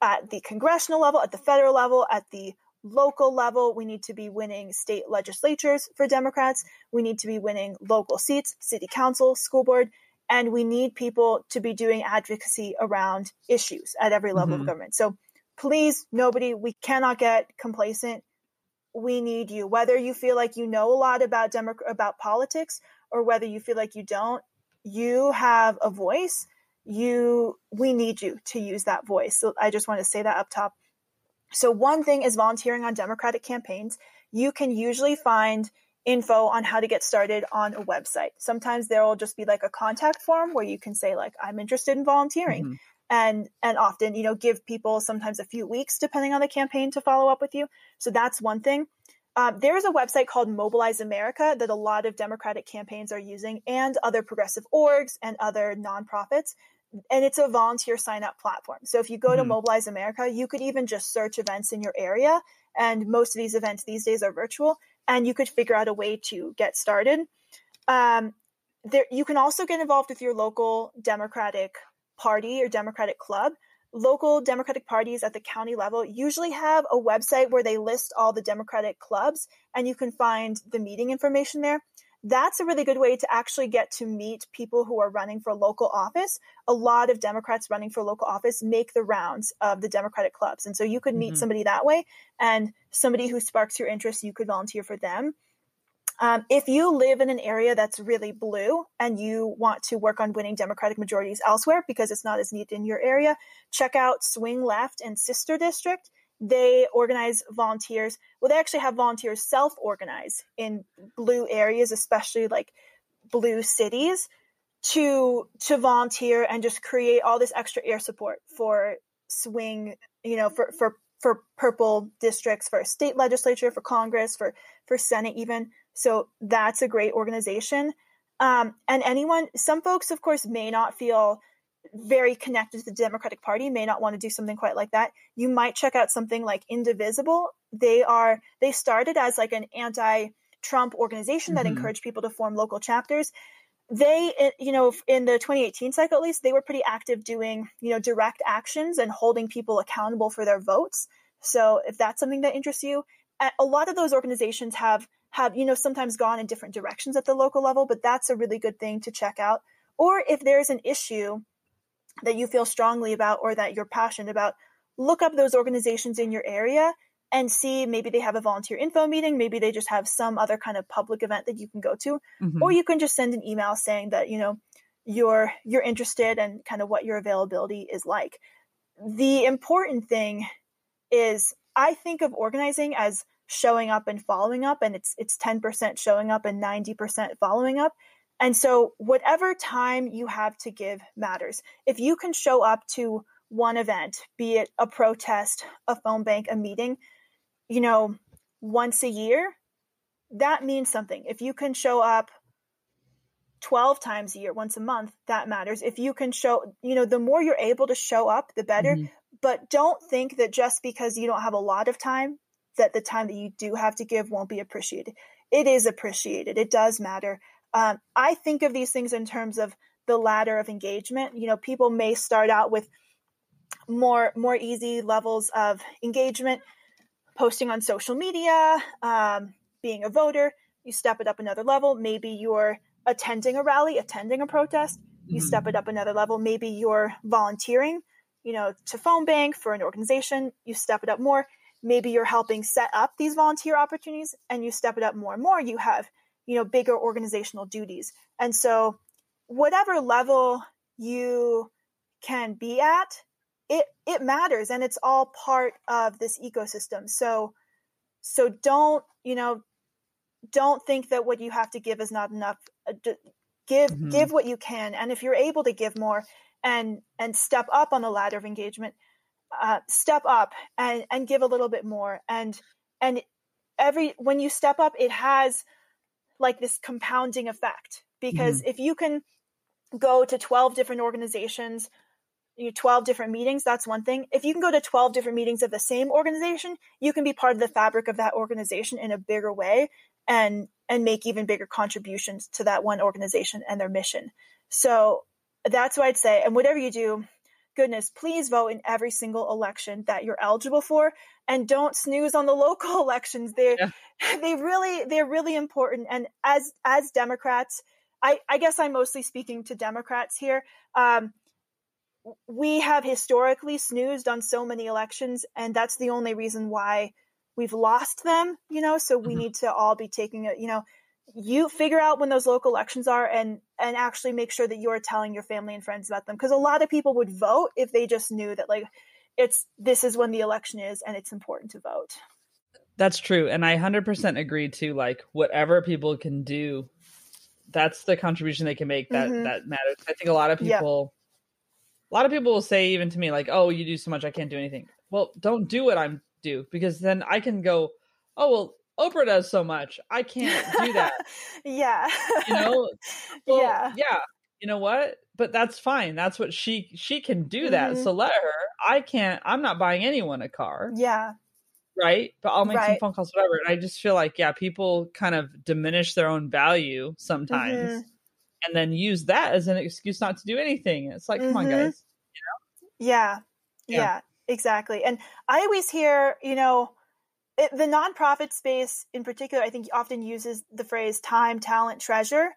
at the congressional level at the federal level at the local level we need to be winning state legislatures for democrats we need to be winning local seats city council school board and we need people to be doing advocacy around issues at every level mm-hmm. of government. So please, nobody, we cannot get complacent. We need you. Whether you feel like you know a lot about Demo- about politics or whether you feel like you don't, you have a voice. You, we need you to use that voice. So I just want to say that up top. So one thing is volunteering on Democratic campaigns. You can usually find info on how to get started on a website. Sometimes there will just be like a contact form where you can say like I'm interested in volunteering. Mm-hmm. And and often, you know, give people sometimes a few weeks depending on the campaign to follow up with you. So that's one thing. Um, there is a website called Mobilize America that a lot of Democratic campaigns are using, and other progressive orgs and other nonprofits. And it's a volunteer sign up platform. So if you go to Mobilize America, you could even just search events in your area. And most of these events these days are virtual and you could figure out a way to get started. Um, there, you can also get involved with your local Democratic Party or Democratic Club. Local Democratic parties at the county level usually have a website where they list all the Democratic clubs, and you can find the meeting information there that's a really good way to actually get to meet people who are running for local office. A lot of Democrats running for local office make the rounds of the Democratic clubs. And so you could meet mm-hmm. somebody that way and somebody who sparks your interest, you could volunteer for them. Um, if you live in an area that's really blue and you want to work on winning Democratic majorities elsewhere because it's not as neat in your area, check out Swing Left and Sister District they organize volunteers. Well, they actually have volunteers self organize in blue areas, especially like blue cities to to volunteer and just create all this extra air support for swing you know for for for purple districts for state legislature for congress for for senate even so that's a great organization um, and anyone some folks of course may not feel very connected to the democratic party may not want to do something quite like that. You might check out something like indivisible. They are they started as like an anti trump organization that mm-hmm. encouraged people to form local chapters. They you know in the 2018 cycle at least they were pretty active doing you know direct actions and holding people accountable for their votes. So if that's something that interests you a lot of those organizations have have you know sometimes gone in different directions at the local level but that's a really good thing to check out. Or if there's an issue that you feel strongly about or that you're passionate about look up those organizations in your area and see maybe they have a volunteer info meeting maybe they just have some other kind of public event that you can go to mm-hmm. or you can just send an email saying that you know you're you're interested and kind of what your availability is like the important thing is i think of organizing as showing up and following up and it's it's 10% showing up and 90% following up and so whatever time you have to give matters if you can show up to one event be it a protest a phone bank a meeting you know, once a year, that means something. If you can show up 12 times a year, once a month, that matters. If you can show, you know, the more you're able to show up, the better. Mm-hmm. But don't think that just because you don't have a lot of time, that the time that you do have to give won't be appreciated. It is appreciated. It does matter. Um, I think of these things in terms of the ladder of engagement. You know, people may start out with more more easy levels of engagement posting on social media, um, being a voter, you step it up another level. Maybe you're attending a rally, attending a protest, you mm-hmm. step it up another level. Maybe you're volunteering, you know, to phone bank for an organization, you step it up more. Maybe you're helping set up these volunteer opportunities and you step it up more and more. You have, you know, bigger organizational duties. And so whatever level you can be at, it it matters and it's all part of this ecosystem so so don't you know don't think that what you have to give is not enough uh, give mm-hmm. give what you can and if you're able to give more and and step up on the ladder of engagement uh, step up and and give a little bit more and and every when you step up it has like this compounding effect because mm-hmm. if you can go to 12 different organizations you know, 12 different meetings, that's one thing. If you can go to 12 different meetings of the same organization, you can be part of the fabric of that organization in a bigger way and and make even bigger contributions to that one organization and their mission. So that's what I'd say. And whatever you do, goodness, please vote in every single election that you're eligible for and don't snooze on the local elections. They yeah. they really they're really important. And as as Democrats, I, I guess I'm mostly speaking to Democrats here. Um, we have historically snoozed on so many elections, and that's the only reason why we've lost them, you know, so we mm-hmm. need to all be taking it, you know, you figure out when those local elections are and and actually make sure that you're telling your family and friends about them because a lot of people would vote if they just knew that like it's this is when the election is and it's important to vote. That's true and I 100% agree too like whatever people can do that's the contribution they can make that mm-hmm. that matters. I think a lot of people a lot of people will say even to me like oh you do so much i can't do anything. Well don't do what i'm do because then i can go oh well oprah does so much i can't do that. Yeah. You know? Well, yeah. yeah you know what? But that's fine that's what she she can do that mm-hmm. so let her i can't i'm not buying anyone a car. Yeah right but i'll make right. some phone calls whatever and i just feel like yeah people kind of diminish their own value sometimes mm-hmm and then use that as an excuse not to do anything. It's like, mm-hmm. come on, mm-hmm. guys. You know? yeah, yeah, yeah, exactly. And I always hear, you know, it, the nonprofit space in particular, I think often uses the phrase time, talent, treasure.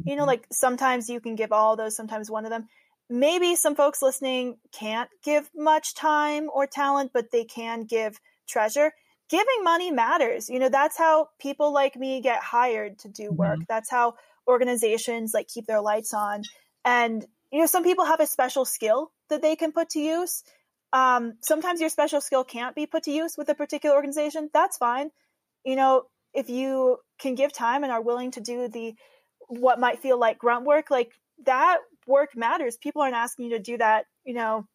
Mm-hmm. You know, mm-hmm. like sometimes you can give all those, sometimes one of them. Maybe some folks listening can't give much time or talent, but they can give treasure. Giving money matters. You know, that's how people like me get hired to do work. Mm-hmm. That's how organizations like keep their lights on. And, you know, some people have a special skill that they can put to use. Um, sometimes your special skill can't be put to use with a particular organization. That's fine. You know, if you can give time and are willing to do the what might feel like grunt work, like that work matters. People aren't asking you to do that, you know,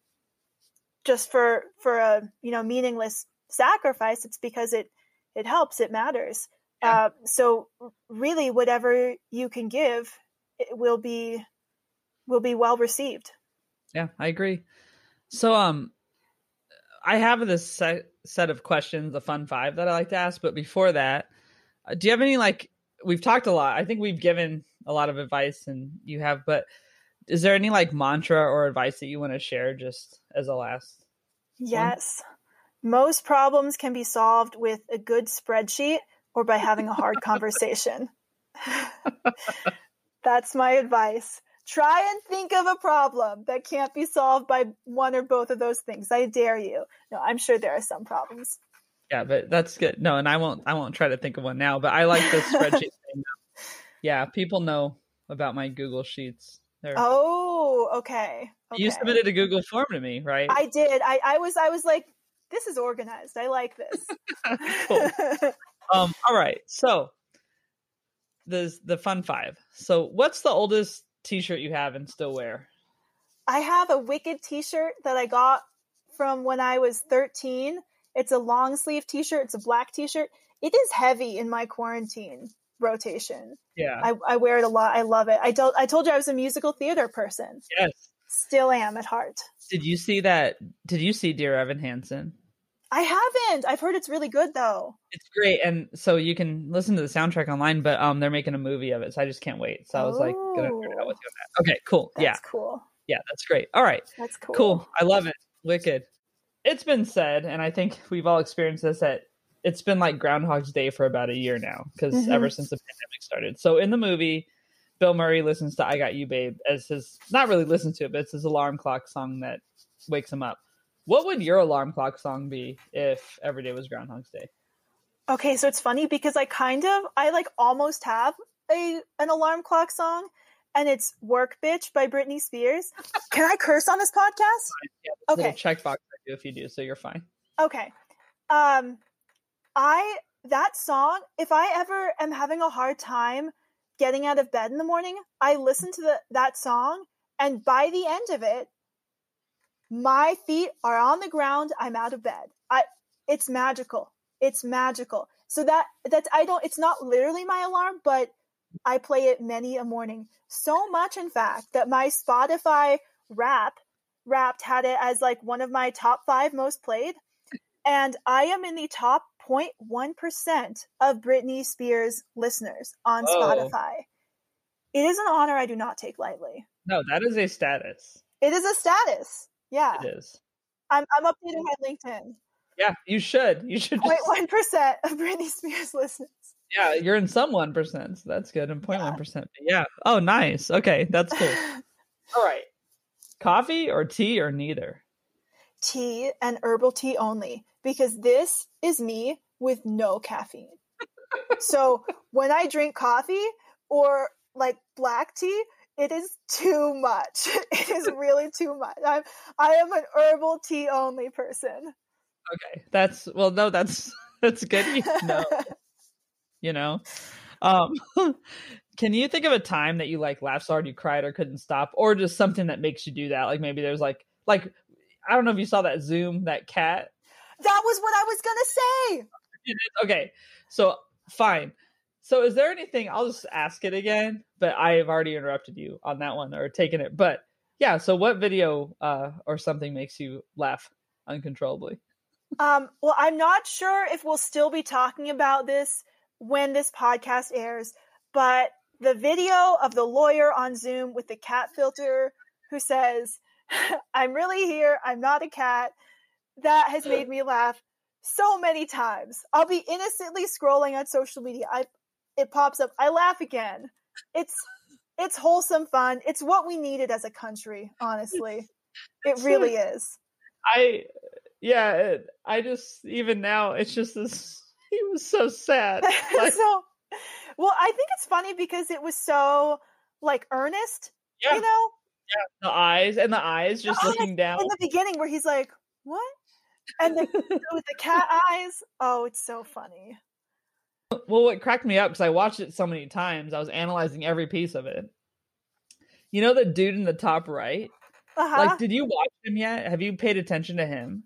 just for for a you know meaningless sacrifice. It's because it it helps. It matters. Yeah. Uh, so really, whatever you can give, it will be will be well received. Yeah, I agree. So, um, I have this set, set of questions, the fun five that I like to ask. But before that, uh, do you have any like we've talked a lot? I think we've given a lot of advice, and you have. But is there any like mantra or advice that you want to share, just as a last? Yes, one? Most problems can be solved with a good spreadsheet or by having a hard conversation. That's my advice. Try and think of a problem that can't be solved by one or both of those things. I dare you. No, I'm sure there are some problems. Yeah, but that's good. No, and I won't. I won't try to think of one now. But I like the spreadsheet thing. Yeah, people know about my Google Sheets. They're, oh, okay. okay. You submitted a Google form to me, right? I did. I, I was. I was like, this is organized. I like this. cool. um. All right. So the the fun five. So what's the oldest T-shirt you have and still wear? I have a Wicked T-shirt that I got from when I was 13. It's a long sleeve T-shirt. It's a black T-shirt. It is heavy in my quarantine rotation. Yeah, I, I wear it a lot. I love it. I told I told you I was a musical theater person. Yes, still am at heart. Did you see that? Did you see Dear Evan Hansen? I haven't. I've heard it's really good though. It's great, and so you can listen to the soundtrack online. But um, they're making a movie of it, so I just can't wait. So I was like, gonna nerd out with you on that. Okay, cool. That's yeah, cool. Yeah, that's great. All right, that's cool. Cool. I love it. Wicked. It's been said, and I think we've all experienced this. That it's been like Groundhog's Day for about a year now, because mm-hmm. ever since the pandemic started. So in the movie, Bill Murray listens to "I Got You, Babe" as his not really listens to it, but it's his alarm clock song that wakes him up. What would your alarm clock song be if every day was Groundhog's Day? Okay, so it's funny because I kind of I like almost have a an alarm clock song and it's Work Bitch by Britney Spears. Can I curse on this podcast? Yeah, okay. Checkbox if you do, so you're fine. Okay. Um I that song, if I ever am having a hard time getting out of bed in the morning, I listen to the, that song and by the end of it, my feet are on the ground. I'm out of bed. I, it's magical. It's magical. So that, that I don't, it's not literally my alarm, but I play it many a morning. So much, in fact, that my Spotify rap wrapped had it as like one of my top five most played. And I am in the top 0.1% of Britney Spears listeners on oh. Spotify. It is an honor I do not take lightly. No, that is a status. It is a status. Yeah. It is. I'm I'm updating my LinkedIn. Yeah, you should. You should. Point one percent of Britney Spears listeners. Yeah, you're in some one percent. So that's good. And 0.1 percent. Yeah. Oh, nice. Okay, that's cool. All right. Coffee or tea or neither? Tea and herbal tea only, because this is me with no caffeine. so when I drink coffee or like black tea, it is too much. It is really too much. I'm I am an herbal tea only person. Okay, that's well. No, that's that's good. You know, you know. Um, can you think of a time that you like laughed so hard you cried or couldn't stop, or just something that makes you do that? Like maybe there's like like I don't know if you saw that Zoom that cat. That was what I was gonna say. okay, so fine. So is there anything I'll just ask it again, but I have already interrupted you on that one or taken it. But yeah, so what video uh, or something makes you laugh uncontrollably? Um, well, I'm not sure if we'll still be talking about this when this podcast airs, but the video of the lawyer on Zoom with the cat filter who says, I'm really here, I'm not a cat, that has made me laugh so many times. I'll be innocently scrolling on social media. I it pops up. I laugh again. It's it's wholesome fun. It's what we needed as a country, honestly. It really is. I yeah, it, I just even now it's just this he was so sad. Like, so well, I think it's funny because it was so like earnest, yeah. you know? Yeah, the eyes and the eyes just oh, the looking eyes down. In the beginning where he's like, what? And the, with the cat eyes, oh, it's so funny. Well, what cracked me up because I watched it so many times, I was analyzing every piece of it. You know the dude in the top right? Uh-huh. Like, did you watch him yet? Have you paid attention to him?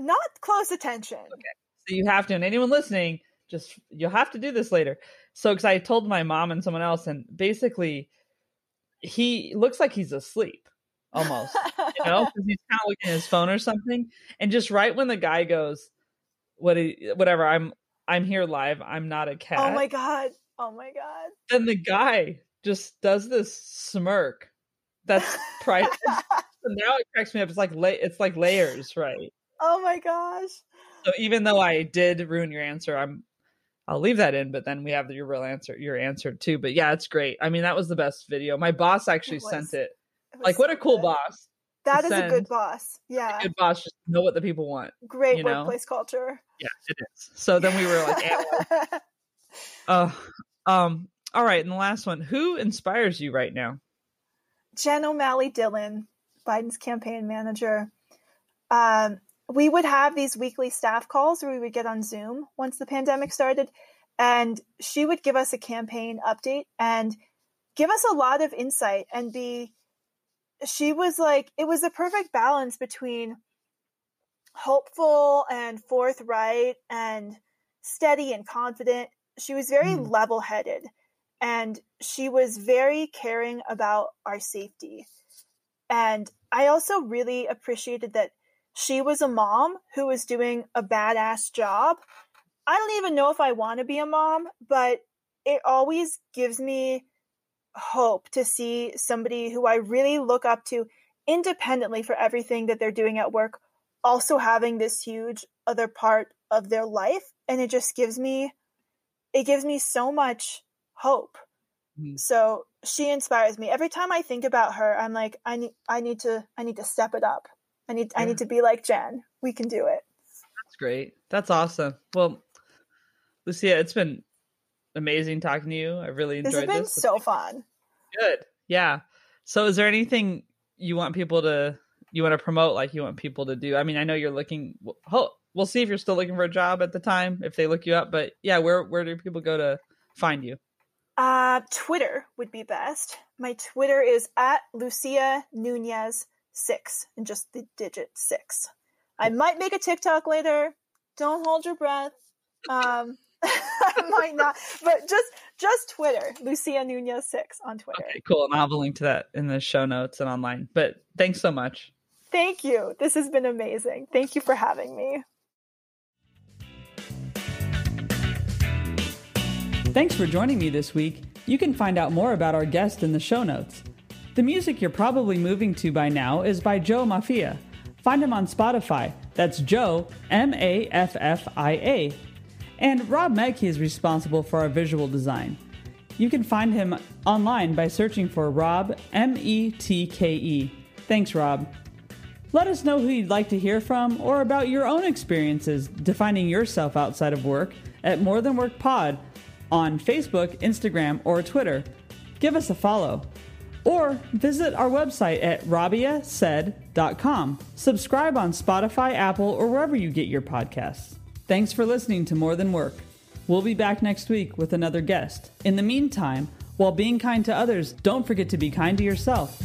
Not close attention. Okay. So you have to, and anyone listening, just you'll have to do this later. So, because I told my mom and someone else, and basically, he looks like he's asleep almost, you know, because he's kind of looking at his phone or something. And just right when the guy goes, "What? He, whatever. I'm I'm here live. I'm not a cat." oh my god. Oh my god. Then the guy just does this smirk. That's private. now it cracks me up. It's like la- it's like layers, right? Oh my gosh. So even though I did ruin your answer, I'm I'll leave that in, but then we have your real answer, your answer too. But yeah, it's great. I mean, that was the best video. My boss actually It sent it. It Like, what a cool good. boss! That to is a good boss. Yeah. Good boss, just know what the people want. Great you know? workplace culture. Yeah, it is. So then we were like, analyzing. uh, um, all right, and the last one. Who inspires you right now? Jen O'Malley Dillon, Biden's campaign manager. Um, we would have these weekly staff calls where we would get on Zoom once the pandemic started, and she would give us a campaign update and give us a lot of insight and be. She was like, it was the perfect balance between hopeful and forthright and steady and confident. She was very Mm. level headed and she was very caring about our safety. And I also really appreciated that she was a mom who was doing a badass job. I don't even know if I want to be a mom, but it always gives me hope to see somebody who I really look up to independently for everything that they're doing at work also having this huge other part of their life. And it just gives me it gives me so much hope. Mm. so she inspires me. Every time i think about her i'm like i need i need to i need to step it up. I need i need to be like jen. We can do it. That's great. That's awesome. Well, Lucia, it's been amazing talking to you. I really enjoyed this has been this. so fun good. Yeah. So, is there anything you want people to you want to promote? Like you want people to do? I mean, I know you're looking. We'll, we'll see if you're still looking for a job at the time if they look you up. But yeah, where where do people go to find you? uh twitter would be best my twitter is at lucia nunez 6 and just the digit 6 i might make a tiktok later don't hold your breath um i might not but just just twitter lucia nunez 6 on twitter Okay, cool. And I'll have a link to that in the show notes and online. But thanks so much. Thank you. This has been amazing. Thank you for having me. Thanks for joining me this week. You can find out more about our guest in the show notes. The music you're probably moving to by now is by Joe Maffia. Find him on Spotify. That's Joe, M A F F I A. And Rob Metke is responsible for our visual design. You can find him online by searching for Rob, M E T K E. Thanks, Rob. Let us know who you'd like to hear from or about your own experiences defining yourself outside of work at More Than Work Pod on Facebook, Instagram, or Twitter. Give us a follow. Or visit our website at rabiasaid.com. Subscribe on Spotify, Apple, or wherever you get your podcasts. Thanks for listening to More Than Work. We'll be back next week with another guest. In the meantime, while being kind to others, don't forget to be kind to yourself.